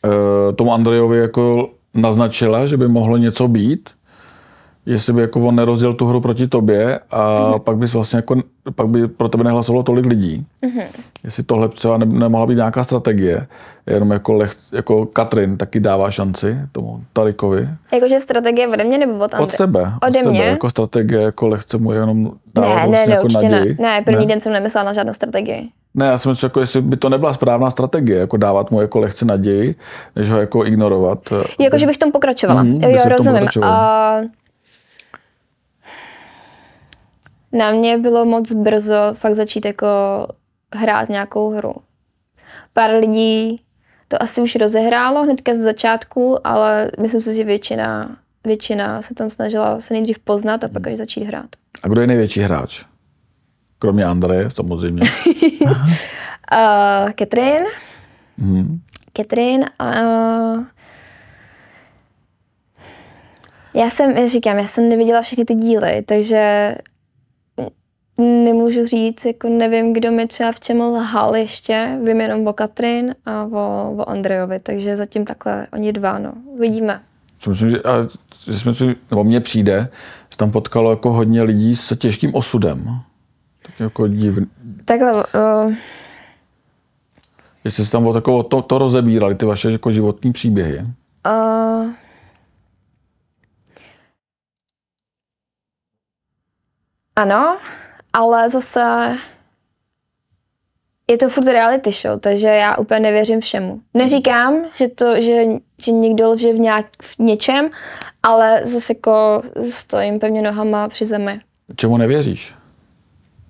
uh, tomu Andrejovi jako naznačila, že by mohlo něco být, jestli by jako on nerozděl tu hru proti tobě a Mhm. pak bys vlastně jako, pak by pro tebe nehlasovalo tolik lidí. Mhm. Jestli tohle třeba ne, nemohla být nějaká strategie, jenom jako, leh, jako Katrin taky dává šanci tomu Tarikovi. Jakože strategie ode mě nebo od Od tebe. Ode od tebe, mě? Jako strategie, jako lehce mu jenom dává Ne, vlastně ne, ne, jako určitě naději. ne. Ne, první den jsem nemyslela na žádnou strategii. Ne, já si myslím, jako jestli by to nebyla správná strategie, jako dávat mu jako lehce naději, než ho jako ignorovat. Jakože bych v tom pokračovala. By jo, rozumím. pokračovalo. A na mě bylo moc brzo fakt začít jako hrát nějakou hru. Pár lidí to asi už rozehrálo hnedka z začátku, ale myslím si, že většina, většina se tam snažila se nejdřív poznat a pak až začít hrát. A kdo je největší hráč? Kromě Andreje, samozřejmě. *laughs* Uh, Katrin, Mhm. Katrin a já jsem, já říkám, já jsem neviděla všechny ty díly, takže nemůžu říct, jako nevím, kdo mi třeba v čem lhal ještě, vím jenom o Katrin a o, o Andrejovi, takže zatím takhle oni dva, no, vidíme. Si Myslím, že, a, že jsme nebo mně přijde, že tam potkalo jako hodně lidí s těžkým osudem. Tak jako divný. Takhle, uh, Jestli se tam o takovou, to, to rozebírali, ty vaše jako životní příběhy. uh, ano, ale zase je to furt reality show, takže já úplně nevěřím všemu. Neříkám, že to, že, že někdo lže v, nějak, v něčem, ale zase jako stojím pevně nohama při zemi. Čemu nevěříš?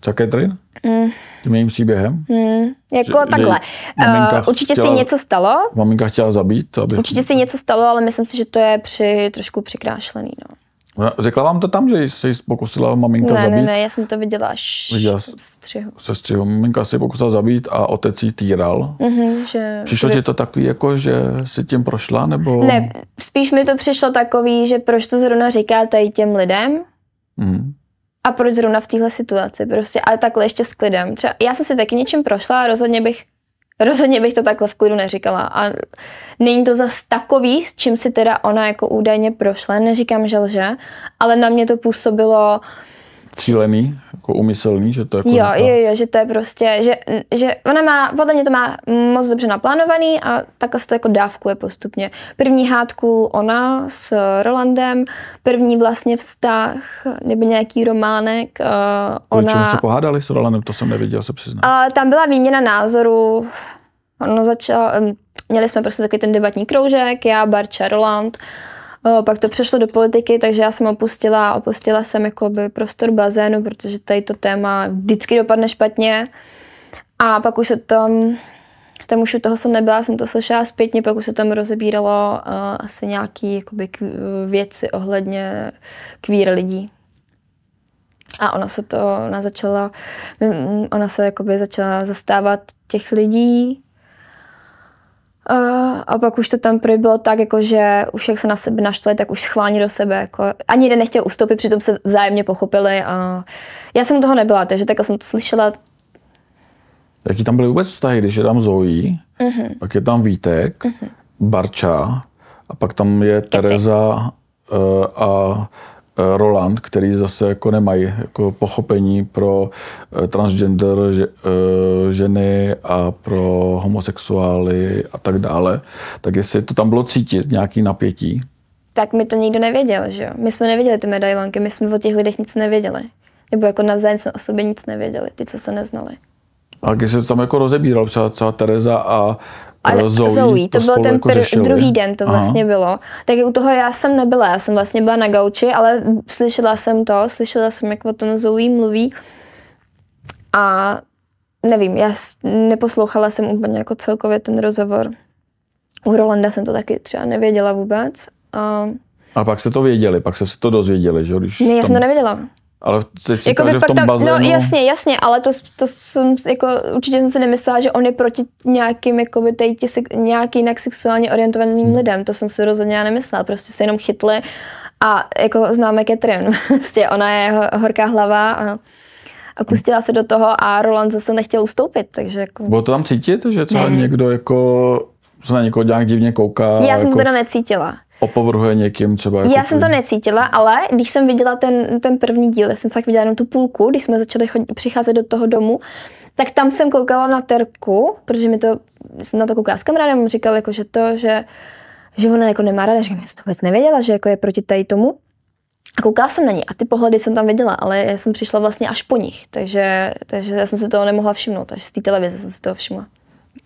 Co Catherine? Mm. Tím jejím příběhem? Hmm, jako Že- že takhle. maminka Uh, určitě chtěla- si něco stalo, Maminka chtěla zabít? Aby... určitě si něco stalo, ale myslím si, že to je při trošku přikrášlený. No. Ona- Řekla vám to tam, že se jí pokusila maminka Ne, zabít? ne, ne, já jsem to viděla až Viděla jsi- v střihu. Maminka se jí pokusila zabít a otec jí týral. Mhm, že, Přišlo že, ti to takový, jako, že si tím prošla, nebo? Ne, spíš mi to přišlo takový, že proč to zrovna říká tady těm lidem Mhm. a proč zrovna v téhle situaci. Prostě, ale takhle ještě s klidem. Třeba, já jsem si taky něčím prošla a rozhodně bych Rozhodně bych to takhle v klidu neříkala. A není to zas takový, s čím si teda ona jako údajně prošla. Neříkám, že lže, ale na mě to působilo, Cílený, jako umyslný, že to jako jo, jo, jo, že to je prostě, že, že ona má, podle mě to má moc dobře naplánovaný a takhle se to jako dávkuje postupně. První hádku ona s Rolandem, první vlastně vztah, nebo nějaký románek, uh, Kvůli čemu ona... se pohádali s Rolandem, to jsem neviděl, se přiznám. A tam byla výměna názorů. Ono začalo, em, měli jsme prostě takový ten debatní kroužek, já, Barča, Roland. O, pak to přešlo do politiky, takže já jsem opustila, opustila jsem jakoby prostor bazénu, protože tady to téma vždycky dopadne špatně. A pak už se tam, tam už u toho jsem nebyla, jsem to slyšela zpětně, pak už se tam rozebíralo uh, asi nějaký jakoby, kv- věci ohledně queer lidí. A ona se to, ona začala, mm, ona se jakoby začala zastávat těch lidí. A, a pak už to tam prý bylo tak, jako že už jak se na sebe naštvali, tak už schválně do sebe. Jako, ani jeden nechtěl ustoupit, přitom se vzájemně pochopili. A já jsem toho nebyla, takže takhle jsem to slyšela. Jaký tam byly vůbec vztahy, když je tam Zoe, mm-hmm. pak je tam Vítek, mm-hmm. Barča a pak tam je Tereza uh, a uh, Roland, který zase jako nemají jako pochopení pro uh, transgender že, uh, ženy a pro homosexuály a tak dále. Tak jestli to tam bylo cítit, nějaký napětí. Tak mi to nikdo nevěděl, že jo. My jsme nevěděli ty medailonky, my jsme o těch lidech nic nevěděli. Nebo jako navzájem jsme o sobě nic nevěděli, ty, co se neznali. A když se to tam jako rozebíral, třeba, třeba Tereza a A Zoe, Zoe, to, byl spolu ten jako pr- řešili. druhý den, to Aha. vlastně bylo. Tak u toho já jsem nebyla, já jsem vlastně byla na gauči, ale slyšela jsem to, slyšela jsem, jak o tom Zoe mluví. A nevím, já neposlouchala jsem úplně jako celkově ten rozhovor. U Rolanda jsem to taky třeba nevěděla vůbec. A A pak jste to věděli, pak jste se to dozvěděli, že jo? Když ne, já tam, jsem to nevěděla. Ale teď si Jakoby že v tom tam, bazénu... no jasně, jasně, ale to, to jsem, jako, určitě jsem si nemyslela, že on je proti nějakým, jakoby, tej, tě, nějaký jinak sexuálně orientovaným Hmm. lidem. To jsem si rozhodně já nemyslela, prostě se jenom chytli a jako známe Catherine, *laughs* prostě ona je ho- horká hlava a, a pustila se do toho a Roland zase nechtěl ustoupit, takže jako... Bylo to tam cítit, že třeba Ne. někdo jako se na někoho nějak divně kouká, Já jsem jako to teda necítila. Opovrhuje někým třeba. Jako Já jsem to necítila, ale když jsem viděla ten, ten první díl, já jsem fakt viděla jenom tu půlku, když jsme začali chodit, přicházet do toho domu, tak tam jsem koukala na Terku, protože mi to, jsem na to koukala s kamarádem, on říkal jako, že to, že, že ona jako nemá ráda, říkám, já jsem to vůbec nevěděla, že jako je proti tady tomu. A koukala jsem na ní a ty pohledy jsem tam viděla, ale já jsem přišla vlastně až po nich, takže, takže já jsem se toho nemohla všimnout, až z té televize jsem si toho všimla.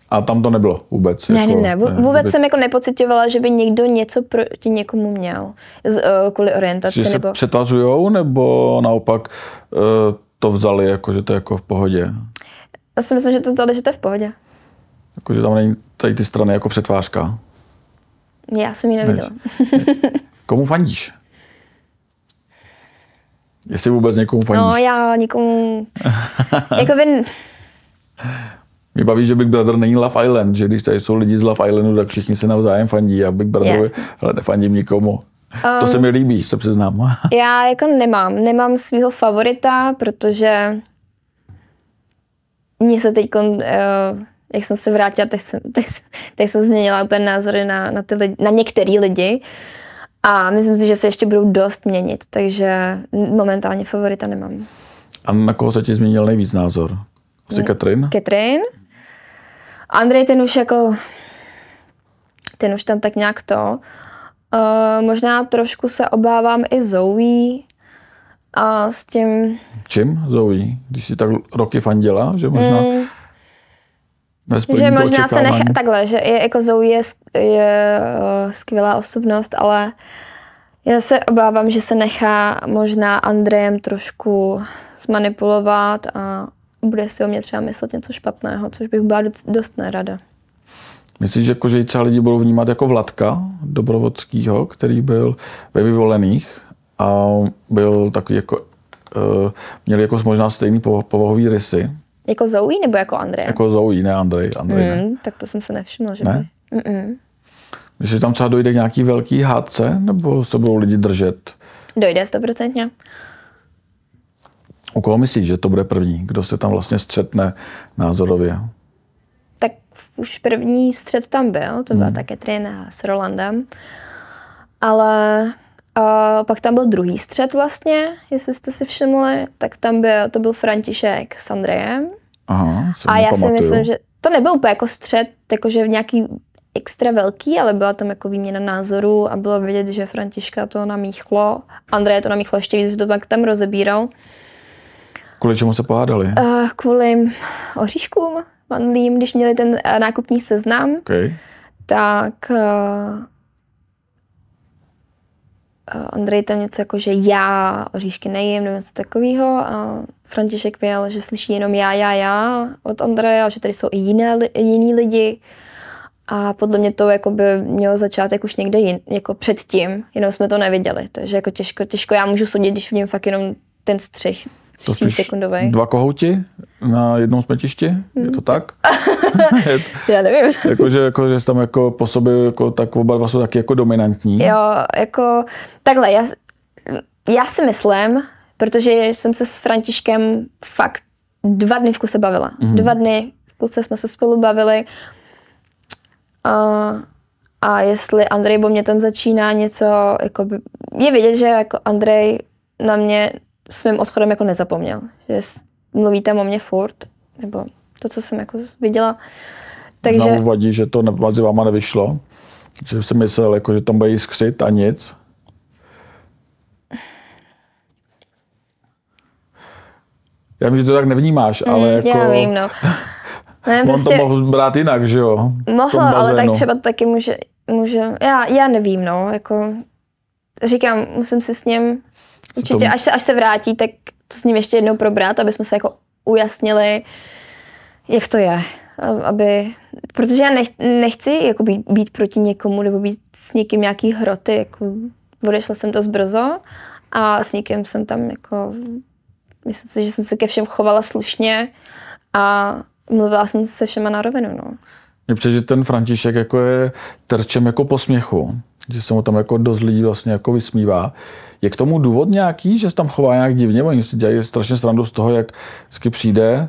A tam to nebylo vůbec. Ne, jako, ne, ne, vů- vůbec by- jsem jako nepocitovala, že by někdo něco proti někomu měl z, uh, kvůli orientaci. Že se nebo... přetvařujou, nebo naopak uh, to vzali, jako, že to je jako v pohodě? Já si myslím, že to zdali, že to je v pohodě. Jako, že tam není tady ty strany jako přetvářka. Já jsem ji neviděla. Komu fandíš? Jestli vůbec někomu fandíš. No, já nikomu... *laughs* jako vy... Mě baví, že Big Brother není Love Island, že když tady jsou lidi z Love Islandu, tak všichni se navzájem fandí a Big Brotherovi, Jasně. ale nefandím nikomu. to Um, se mi líbí, se přiznám. *laughs* Já jako nemám. Nemám svého favorita, protože mně se teď, uh, jak jsem se vrátila, tak jsem, tak, tak jsem změnila úplně názory na, na, ty lidi, na některý lidi. A myslím si, že se ještě budou dost měnit, takže momentálně favorita nemám. A na koho se ti změnil nejvíc názor? Asi Katrin? Catherine. Andrej ten už jako, ten už tam tak nějak to. Uh, možná trošku se obávám i Zoe a s tím, Čím, Zoe? Když si tak roky fandila, že možná mm, že možná se nechá, takhle, že je, jako Zoe je, je uh, skvělá osobnost, ale já se obávám, že se nechá možná Andrejem trošku zmanipulovat a bude si o mě třeba myslet něco špatného, což bych byla dost, nerada. Myslíš, jako, že třeba lidi budou vnímat jako Vladka Dobrovodskýho, který byl ve vyvolených a byl takový jako, uh, měl jako možná stejný povahový rysy, Jako Zoe nebo jako Andrea? jako Zoe, ne Andrej, Andrej ne. Mm, tak to jsem se nevšimla, že Ne? by. Mm-mm. Myslíš, že tam třeba dojde k nějaký velký hádce, nebo se budou lidi držet? Dojde stoprocentně. U koho myslíš, že to bude první? Kdo se tam vlastně střetne názorově? Tak už první střed tam byl, to byla ta Catherine s Rolandem. Ale uh, pak tam byl druhý střed vlastně, jestli jste si všimli, tak tam byl, to byl František s Andrejem. Aha, A já si nepamatuju. myslím, že to nebyl úplně jako střed, jakože nějaký extra velký, ale byla tam jako výměna názorů a bylo vidět, že Františka to namíchlo. Andreje to namíchlo ještě víc, že to pak tam rozebíral. Kvůli čemu se pohádali? Uh, kvůli oříškům mandlím, když měli ten uh, nákupní seznam, Okay. tak uh, Andrej tam něco jako, že já oříšky nejím, nebo něco takového a František věl, že slyší jenom já, já, já od Andreje a že tady jsou i jiné, jiní lidi. A podle mě to jako by mělo začátek už někde jin, jako předtím, jenom jsme to neviděli. Takže jako těžko, těžko já můžu soudit, když vidím fakt jenom ten střih tří sekundový. Dva kohouti na jednom smetišti? Je to tak? *laughs* Já nevím. *laughs* Jakože jako, že tam jako po sobě jako, tak oba dva jsou taky jako dominantní. Jo, jako takhle, já, já si myslím, protože jsem se s Františkem fakt dva dny v kuse bavila. Mm-hmm. Dva dny v kuse jsme se spolu bavili. A, a jestli Andrej po mě tam začíná něco, jako by, je vidět, že jako Andrej na mě s mým odchodem jako nezapomněl. Že mluví tam o mě furt, nebo to, co jsem jako viděla. Takže... Takže... vadí, že to mezi váma nevyšlo. Že jsem myslel, jako, že tam bude jiskřit a nic. Já vím, že to tak nevnímáš, ale jako... Mm, Já vím, no. *laughs* Ne, On prostě... to mohl brát jinak, že jo? Mohl, ale tak třeba to taky může, může já, já nevím, no, jako říkám, musím si s ním určitě, tom- až se, až se vrátí, tak to s ním ještě jednou probrat, aby jsme se jako ujasnili, jak to je. aby, protože já nech, nechci jako být, být proti někomu nebo být s někým nějaký hroty, jako odešla jsem dost brzo a s někým jsem tam jako, myslím si, že jsem se ke všem chovala slušně a mluvila jsem se všema na rovinu, no. Mně přijde, že ten František jako je terčem jako posměchu, že se mu tam jako dost lidí vlastně jako vysmívá. Je k tomu důvod nějaký, že se tam chová nějak divně? Oni si dělají strašně srandu z toho, jak vždycky přijde,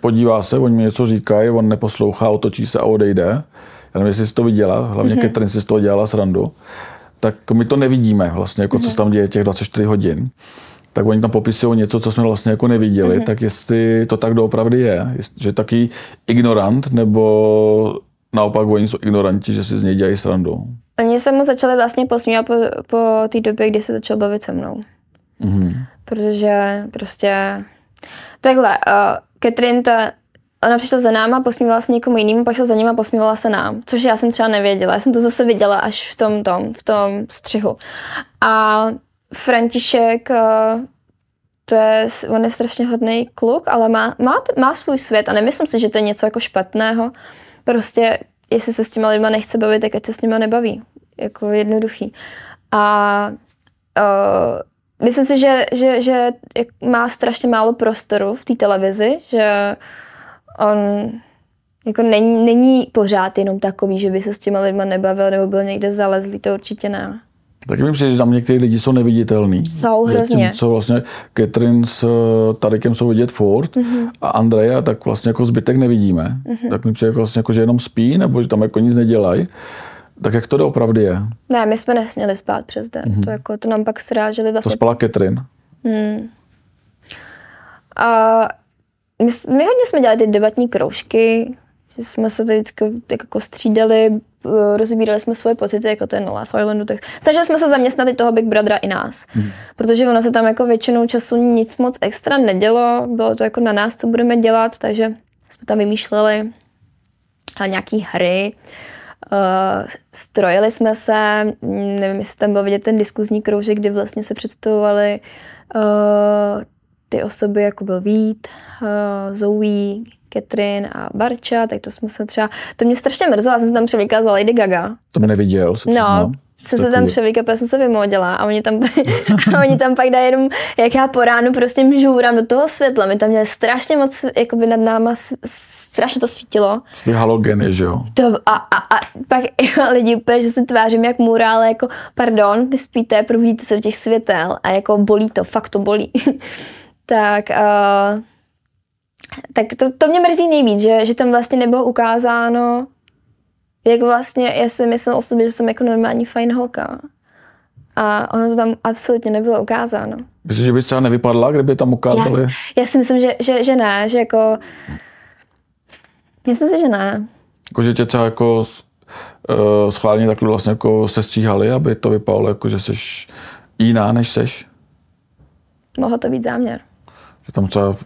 podívá se, oni mi něco říkají, on neposlouchá, otočí se a odejde. Já nevím, jestli jsi to viděla, hlavně mm-hmm. Catherine si z toho dělala srandu. Tak my to nevidíme vlastně, jako mm-hmm. co se tam děje těch 24 hodin tak oni tam popisují něco, co jsme vlastně jako neviděli, mm-hmm. tak jestli to tak doopravdy je, že taky ignorant, nebo naopak oni jsou ignoranti, že si z něj dělají srandu. Oni se mu začali vlastně posmívat po, po té době, kdy se začal bavit se mnou. Mm-hmm. Protože prostě takhle, uh, Catherine ta, ona přišla za náma, posmívala se někomu jinému, pak šla za ním a posmívala se nám, což já jsem třeba nevěděla. Já jsem to zase viděla až v tom, tom, v tom střihu. A František, uh, to je, on je strašně hodný kluk, ale má, má, má svůj svět a nemyslím si, že to je něco jako špatného. Prostě, jestli se s těma lidma nechce bavit, tak ať se s nima nebaví. Jako jednoduchý. A uh, myslím si, že, že, že má strašně málo prostoru v té televizi, že on jako není, není pořád jenom takový, že by se s těma lidma nebavil nebo byl někde zalezlý, to určitě ne. Taky mi přijde, že tam někteří lidi jsou neviditelní. Jsou hrozně. Co vlastně Catherine s eh, Tarikem jsou vidět furt mm-hmm. a Andreja tak vlastně jako zbytek nevidíme. Mm-hmm. Tak mi přijde vlastně jako, že jenom spí nebo že tam jako nic nedělají. Tak jak to opravdu je? Ne, my jsme nesměli spát přes den. Mm-hmm. To, jako, to nám pak sráželi vlastně. To spala Catherine? Hmm. A my, my hodně jsme dělali ty debatní kroužky, že jsme se tady vždycky jako střídali, Eh, rozbírali jsme svoje pocity, jako to je na Love Islandu, tak snažili jsme se zaměstnat i toho Big Brothera i nás. Hmm. Protože ono se tam jako většinou času nic moc extra nedělo, bylo to jako na nás, co budeme dělat, takže jsme tam vymýšleli nějaký hry, Uh, strojili jsme se, nevím, jestli tam byl vidět ten diskuzní kroužek, kdy vlastně se představovali uh, ty osoby, jako byl Vít, uh, Zoe, Catherine a Barča, tak to jsme se třeba, to mě strašně mrzelo, já jsem se tam převlíkala za Lady Gaga. To mě neviděl, No, co se tam převlíkla, protože jsem se vymodila a oni tam, *laughs* a oni tam pak dají jenom, jak já po ránu prostě mžůrám do toho světla. My tam měli strašně moc, jakoby nad náma strašně to svítilo. Ty halogeny, že jo? To, a, a, a pak *laughs* lidi úplně, že se tvářím jak ale jako, pardon, vy spíte, probudíte se do těch světel a jako bolí to, fakt to bolí. *laughs* tak uh, tak to, to mě mrzí nejvíc, že, že tam vlastně nebylo ukázáno, jak vlastně, já si myslím o sobě, že jsem jako normální fajn holka. A ono to tam absolutně nebylo ukázáno. Myslíš, že bys třeba nevypadla, kdyby tam ukázali? Já, já si myslím, že, že, že ne, že jako... Myslím si, že ne. Jako, že tě třeba jako uh, schválně takhle vlastně jako se stříhali, aby to vypadalo jako, že jsi jiná, než seš? Mohlo to být záměr. Že tam třeba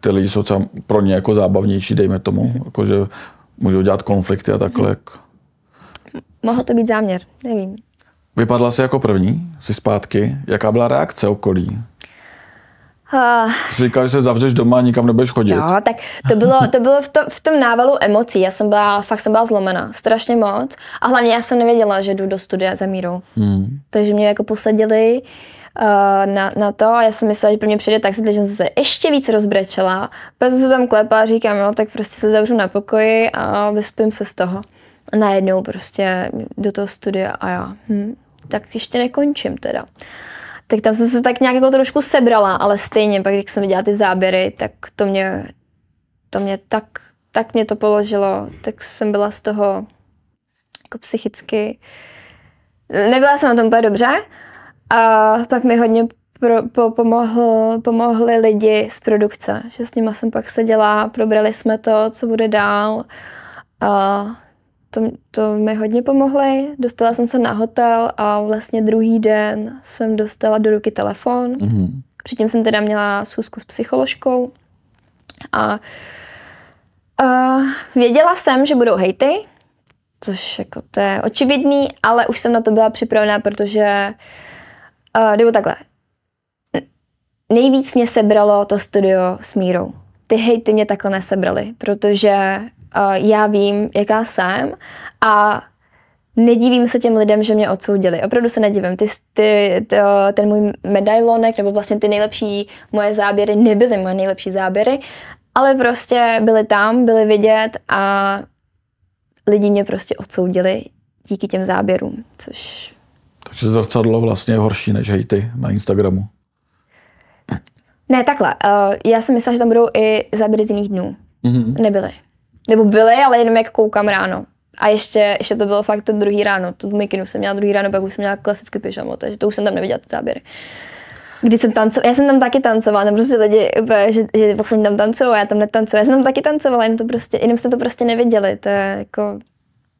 ty lidi jsou třeba pro ně jako zábavnější, dejme tomu, mm-hmm. jako že můžou dělat konflikty a takhle. Mm-hmm. Mohl to být záměr, nevím. Vypadla jsi jako první, jsi zpátky. Jaká byla reakce okolí? Uh, jsi říkal, že se zavřeš doma a nikam nebudeš chodit. Jo, tak to bylo, to bylo v, to, v tom návalu emocí. Já jsem byla, fakt jsem byla zlomena, strašně moc. A hlavně já jsem nevěděla, že jdu do studia za mírou. Hmm. Takže mě jako posadili uh, na, na to a já jsem myslela, že pro mě přijde taxi, takže jsem se ještě víc rozbrečela. Pak se tam klepala a říkám, no tak prostě se zavřu na pokoji a vyspím se z toho. A najednou prostě do toho studia a já, hm, tak ještě nekončím teda. Tak tam jsem se tak nějak jako trošku sebrala, ale stejně pak, když jsem viděla ty záběry, tak to mě, to mě tak, tak mě to položilo, tak jsem byla z toho jako psychicky, nebyla jsem na tom úplně dobře, a pak mi hodně pro, po, pomohl, pomohli lidi z produkce, že s nimi jsem pak seděla, probrali jsme to, co bude dál. A to, to mi hodně pomohli. Dostala jsem se na hotel a vlastně druhý den jsem dostala do ruky telefon. Mm-hmm. Předtím jsem teda měla schůzku s psycholožkou a, a věděla jsem, že budou hejty, což jako to je očividný, ale už jsem na to byla připravená, protože Uh, nebo takhle. Nejvíc mě sebralo to studio s Mírou. ty hejty mě takhle nesebrali, protože uh, já vím, jaká jsem a nedivím se těm lidem, že mě odsoudili. Opravdu se nedivím. Ty, ty, ty, ten můj medailonek, nebo vlastně ty nejlepší moje záběry nebyly moje nejlepší záběry, ale prostě byly tam, byly vidět a lidi mě prostě odsoudili díky těm záběrům, což... Takže zrcadlo vlastně je horší než hejty na Instagramu. Ne, takhle. Uh, já jsem myslela, že tam budou i záběry z jiných dnů. Mm-hmm. Nebyly. Nebo byly, ale jenom jak koukám ráno. A ještě, ještě to bylo fakt to druhý ráno. Tu mikinu jsem měla druhý ráno, pak už jsem měla klasicky pyžamo, takže to už jsem tam neviděla ty záběry. Když jsem tancovala, já jsem tam taky tancovala, tam prostě lidi, že, že vlastně tam tancují, já tam netancuju, já jsem tam taky tancovala, jenom, to prostě, jenom jste to prostě neviděli, to je jako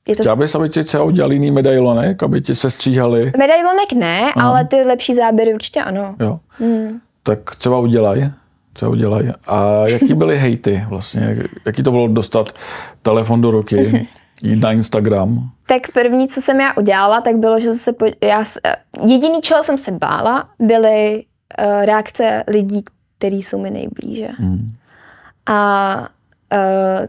je to... Chtěla bys, aby ti třeba udělali jiný medailonek, aby ti se stříhali? Medailonek ne, Aha. ale ty lepší záběry určitě ano. Jo. Mm. Tak třeba udělaj. Co udělaj. A jaký byly hejty vlastně? Jaký to bylo dostat telefon do ruky, *laughs* jít na Instagram? Tak první, co jsem já udělala, tak bylo, že se po, já, jediný, čeho jsem se bála, byly uh, reakce lidí, kteří jsou mi nejblíže. Hmm. A uh,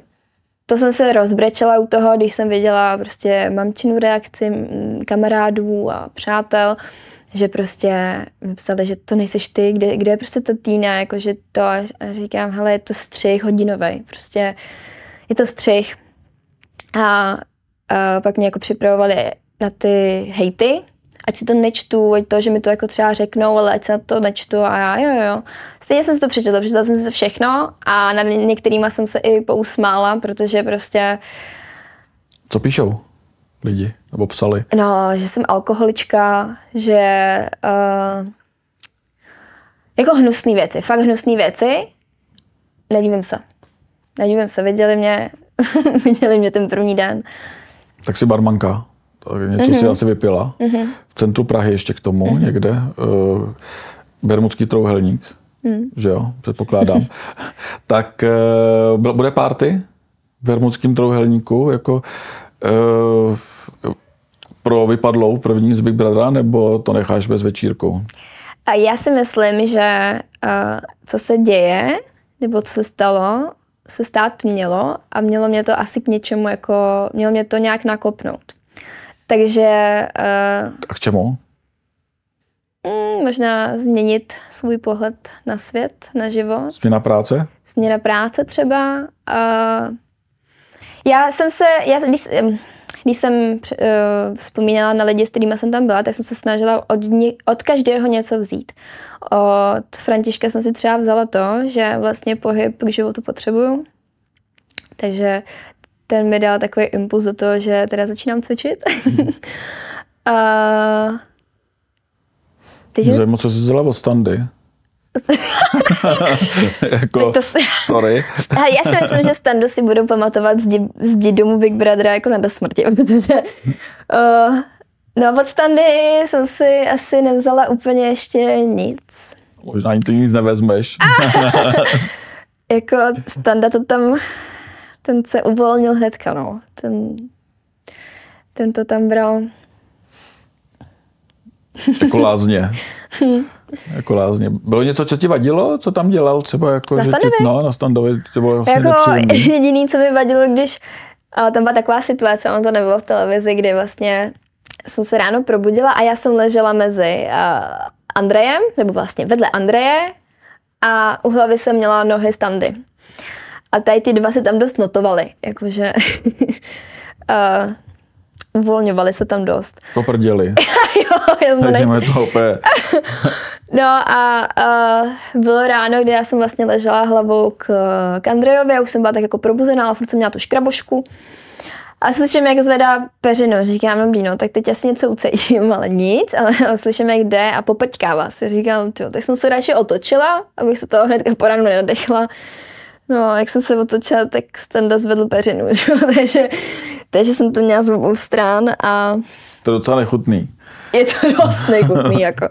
to jsem se rozbrečela u toho, když jsem viděla prostě mamčinu reakci kamarádů a přátel, že prostě mi psali, že to nejseš ty, kde, kde je prostě ta týna, jakože to, a říkám, hele, je to střih hodinový, prostě je to střih. A, a pak mě jako připravovali na ty hejty, ať si to nečtu, ať to, že mi to jako třeba řeknou, ale ať se na to nečtu a já, jo, jo. Stejně jsem si to přečetla, přečetla jsem si všechno a na některýma jsem se i pousmála, protože prostě... Co píšou lidi, nebo psali? No, že jsem alkoholička, že uh, jako hnusné věci, fakt hnusné věci. Nedívím se. Nedívím se, viděli mě, *laughs* viděli mě ten první den. Tak si barmanka tak něco mm-hmm. si mhm. asi vypila. Mm-hmm. V centru Prahy ještě k tomu mm-hmm. někde. Uh, Bermudský trouhelník, mm. že jo, předpokládám. *laughs* tak uh, bude party v Bermudském trouhelníku, jako uh, pro vypadlou první z Big Brothera, nebo to necháš bez večírku? A já si myslím, že uh, co se děje, nebo co se stalo, se stát mělo a mělo mě to asi k něčemu, jako, mělo mě to nějak nakopnout. Takže... Uh, A k čemu? Mm, možná změnit svůj pohled na svět, na život. Změna práce? Změna práce třeba. Uh, já jsem se, já, když, když jsem uh, vzpomínala na lidi, s kterými jsem tam byla, tak jsem se snažila od, ně, od každého něco vzít. Od Františka jsem si třeba vzala to, že vlastně pohyb k životu potřebuju. Takže ten mi dal takový impuls do toho, že teda začínám cvičit. Hmm. *laughs* a... Teď Zajímavé, co jsi vzala od standy. *laughs* jako, to si... sorry. *laughs* A já si myslím, že standu si budou pamatovat z, zdi domu Big Brothera jako na do smrti, protože uh, no od standy jsem si asi nevzala úplně ještě nic. Možná ani ty nic nevezmeš. jako standa to tam ten se uvolnil hnedka, no. Ten, ten to tam bral. Jako lázně. jako lázně. Bylo něco, co ti vadilo? Co tam dělal? Třeba jako, na že ti, no, na standovi to bylo vlastně Jako *laughs* jediný, co mi vadilo, když ale tam byla taková situace, on to nebylo v televizi, kdy vlastně jsem se ráno probudila a já jsem ležela mezi uh, Andrejem, nebo vlastně vedle Andreje a u hlavy jsem měla nohy standy. A tady ty dva se tam dost notovali, jakože *laughs* uh, uvolňovali se tam dost. Poprděli. *laughs* jo, já jsem nej... to *laughs* úplně. no a uh, bylo ráno, kdy já jsem vlastně ležela hlavou k, k Andrejovi, já už jsem byla tak jako probuzená, ale furt jsem měla tu škrabošku. A slyším, jak zvedá peřinu. Říkám, no no, tak teď asi něco ucejím, ale nic. Ale slyším, jak jde a poprťkává si. Říkám, tyjo, tak jsem se radši otočila, abych se toho hned po ránu nenadechla. No, jak jsem se otočila, tak Standa zvedl peřinu, *laughs* že? takže, takže jsem to měla z obou stran a... To je docela nechutný. Je to dost nechutný, *laughs* jako.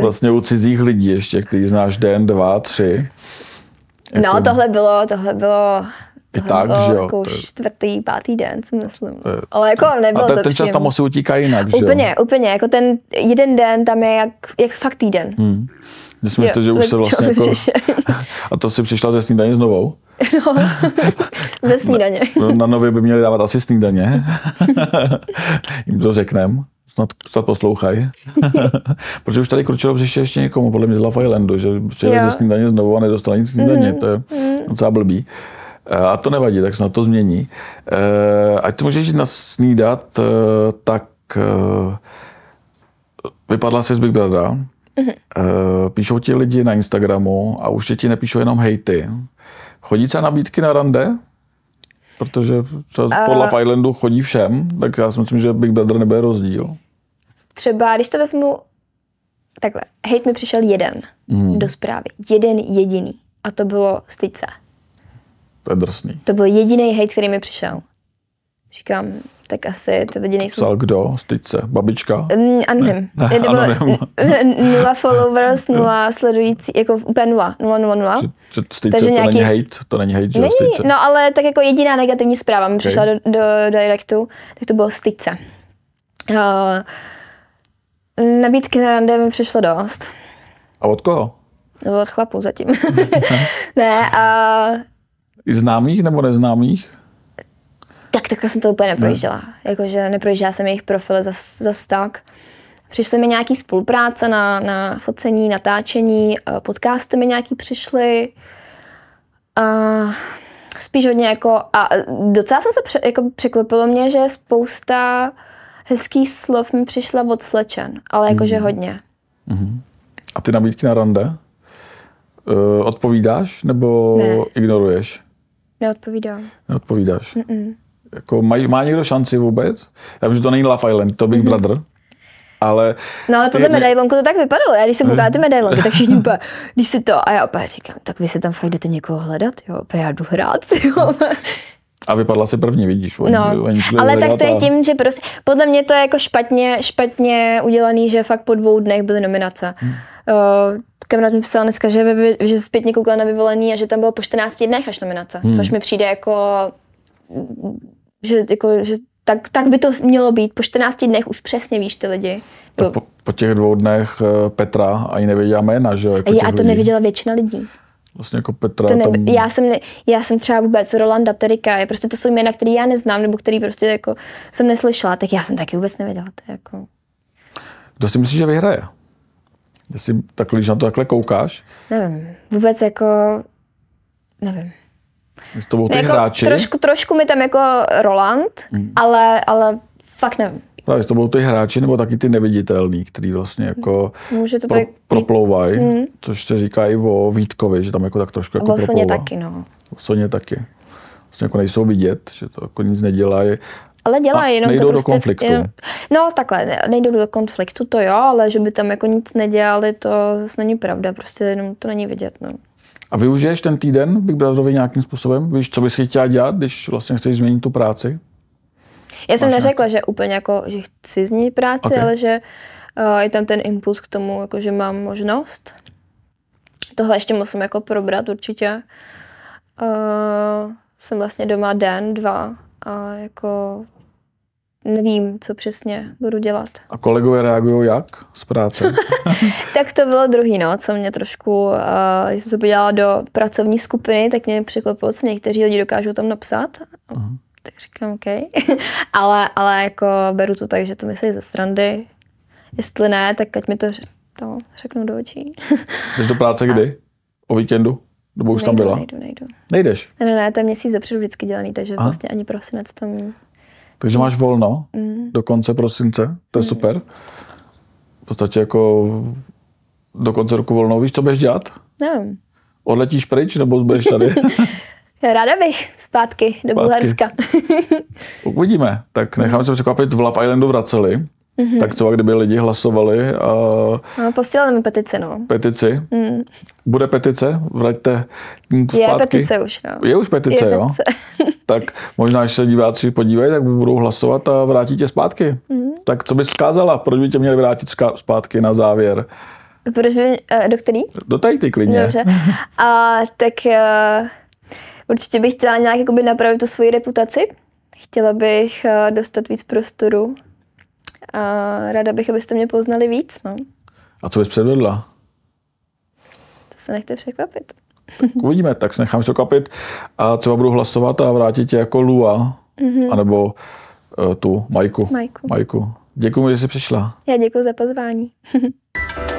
Vlastně u cizích lidí ještě, který znáš den, dva, tři. Je no, to... tohle bylo, tohle bylo i tak, bylo že jo. Jako to je... čtvrtý, pátý den, si myslím. Je, Ale jako nebylo a ten, to ten čas tam asi utíká jinak, že Úplně, úplně. Jako ten jeden den tam je jak, jak fakt týden. Hmm. Že si myslíte, že už se vlastně jako... A to si přišla ze snídaně znovu? No, *laughs* ze snídaně. No, na nově by měli dávat asi snídaně. *laughs* Jim to řeknem. Snad, snad poslouchají. *laughs* Protože už tady kručilo příště ještě někomu, podle mě z Love Islandu, že přijeli ze snídaně znovu a nedostali nic snídaně. Mm. To je mm. docela blbý. Eh, a to nevadí, tak snad to změní. Eh, ať to můžeš jít snídat, eh, tak vypadla si z Big Brother. Mm-hmm. Píšou ti lidi na Instagramu a už ti nepíšou jenom hejty. Chodí se nabídky na rande? Protože podle uh, Islandu chodí všem, tak já si myslím, že Big Brother nebude rozdíl. Třeba, když to vezmu takhle, hejt mi přišel jeden mm. do zprávy. Jeden jediný. A to bylo styce. To je drsný. To byl jediný hejt, který mi přišel. Říkám, tak asi ty lidi nejsou... Psal kdo? Styčce? Babička? Mm, anonym. Ne, ne, anonym. nula followers, *laughs* nula sledující, jako úplně nula, nula, nula, nula. Styčce, Takže to nějaký... není hate? To není hate, že není, No ale tak jako jediná negativní zpráva mi okay. přišla do, do, directu, tak to bylo styčce. Uh, nabídky na rande mi přišlo dost. A od koho? Od chlapů zatím. *laughs* ne, a... I známých nebo neznámých? Tak takhle jsem to úplně neprojížděla. Ne. Jakože neprojížděla jsem jejich profily zas, zas tak. Přišly mi nějaký spolupráce na, na focení, natáčení, eh, podcasty mi nějaký přišly. A spíš hodně jako, a docela jsem se pře, jako překvapilo mě, že spousta hezkých slov mi přišla od slečen, ale jakože mm. hodně. Mm. A ty nabídky na rande? Uh, odpovídáš nebo ne. ignoruješ? Neodpovídám. Neodpovídáš. Mm-mm. Jako maj, má někdo šanci vůbec? Já vím, že to není Love Island, to Big mm-hmm. Brother. Ale no ale podle medailonku to tak vypadalo. Já když jsem koukala ty medailonky, tak všichni *laughs* úplně, když si to, a já opět říkám, tak vy si tam fakt jdete někoho hledat, jo, opět já jdu hrát, *laughs* jo. A vypadla si první, vidíš. Oni, no, oni ale tak to je tím, že prostě, podle mě to je jako špatně, špatně udělaný, že fakt po dvou dnech byly nominace. Hmm. Uh, kamarád mi psal dneska, že, vy, že zpětně koukal na vyvolený a že tam bylo po 14 dnech až nominace, hmm. což mi přijde jako že, jako, že tak, tak by to mělo být. Po 14 dnech už přesně víš ty lidi. Tak po, po těch dvou dnech eh, Petra ani nevěděla jména, že jo? Jako já to lidí. nevěděla většina lidí. Vlastně jako Petra to ne, tam... já, jsem ne, já jsem třeba vůbec Rolanda Terika, je prostě to jsou jména, které já neznám, nebo který prostě jako jsem neslyšela, tak já jsem taky vůbec nevěděla. To jako... Kdo si myslíš, že vyhraje? Jestli tak, když na to takhle koukáš? Nevím. Vůbec jako, nevím. To budou ty jako hráči. Trošku, trošku mi tam jako Roland, mm. ale, ale fakt nevím. Právě to budou ty hráči nebo taky ty neviditelní, který vlastně jako Může to pro, tak... proplouvají, mm. což se říká i o Vítkovi, že tam jako tak trošku jako Soně taky, no. Soně taky. Vlastně jako nejsou vidět, že to jako nic nedělají. Ale dělají, jenom nejdou to prostě, do konfliktu. Jenom, no takhle, nejdou do konfliktu, to jo, ale že by tam jako nic nedělali, to zase není pravda, prostě jenom to není vidět, no. A využiješ ten týden Big Brotherovi nějakým způsobem? Víš, co bys chtěla dělat, když vlastně chceš změnit tu práci? Já jsem Máš neřekla, nějaký? že úplně jako, že chci změnit práci, okay. ale že uh, je tam ten impuls k tomu, jako, že mám možnost. Tohle ještě musím jako probrat určitě. Uh, jsem vlastně doma den, dva a jako nevím, co přesně budu dělat. A kolegové reagují jak z práce? *laughs* *laughs* tak to bylo druhý, no, co mě trošku, uh, když jsem se podívala do pracovní skupiny, tak mě překvapilo, co někteří lidi dokážou tam napsat. Uh-huh. Tak říkám, OK. *laughs* ale, ale jako beru to tak, že to myslí ze strandy. Jestli ne, tak ať mi to, to řeknu do očí. Jdeš do práce kdy? O víkendu? Nebo už nejdu, tam byla? Nejdu, nejdu. Nejdeš? Ne, ne, ne, to je měsíc dopředu vždycky dělaný, takže Aha. vlastně ani prosinec tam takže máš volno mm. do konce prosince, to je mm. super. V podstatě jako do konce roku volno. Víš, co budeš dělat? Nevím. Odletíš pryč nebo budeš tady? *laughs* Ráda bych zpátky do zpátky. Bulharska. *laughs* Uvidíme. Tak necháme se překvapit, v Love Islandu vraceli. Mm-hmm. Tak třeba kdyby lidi hlasovali a... No, posílali mi petici, no. Petici? Mm. Bude petice? Vraťte zpátky. Je petice už, no. Je už petice, Je jo? Petice. *laughs* tak možná, když se diváci podívají, tak budou hlasovat a vrátí tě zpátky. Mm. Tak co bys zkázala? Proč by tě měli vrátit zpátky na závěr? Proč by, uh, do který? Do tady ty klidně. Dobře. A, tak uh, určitě bych chtěla nějak jakoby napravit tu svoji reputaci. Chtěla bych uh, dostat víc prostoru a ráda bych, abyste mě poznali víc. No. A co bys předvedla? se nechte překvapit. Tak uvidíme, tak se nechám překvapit a třeba budu hlasovat a vrátit tě jako Lua, mm-hmm. anebo uh, tu Majku. Majku. Majku. Děkuji, že jsi přišla. Já děkuji za pozvání. *laughs*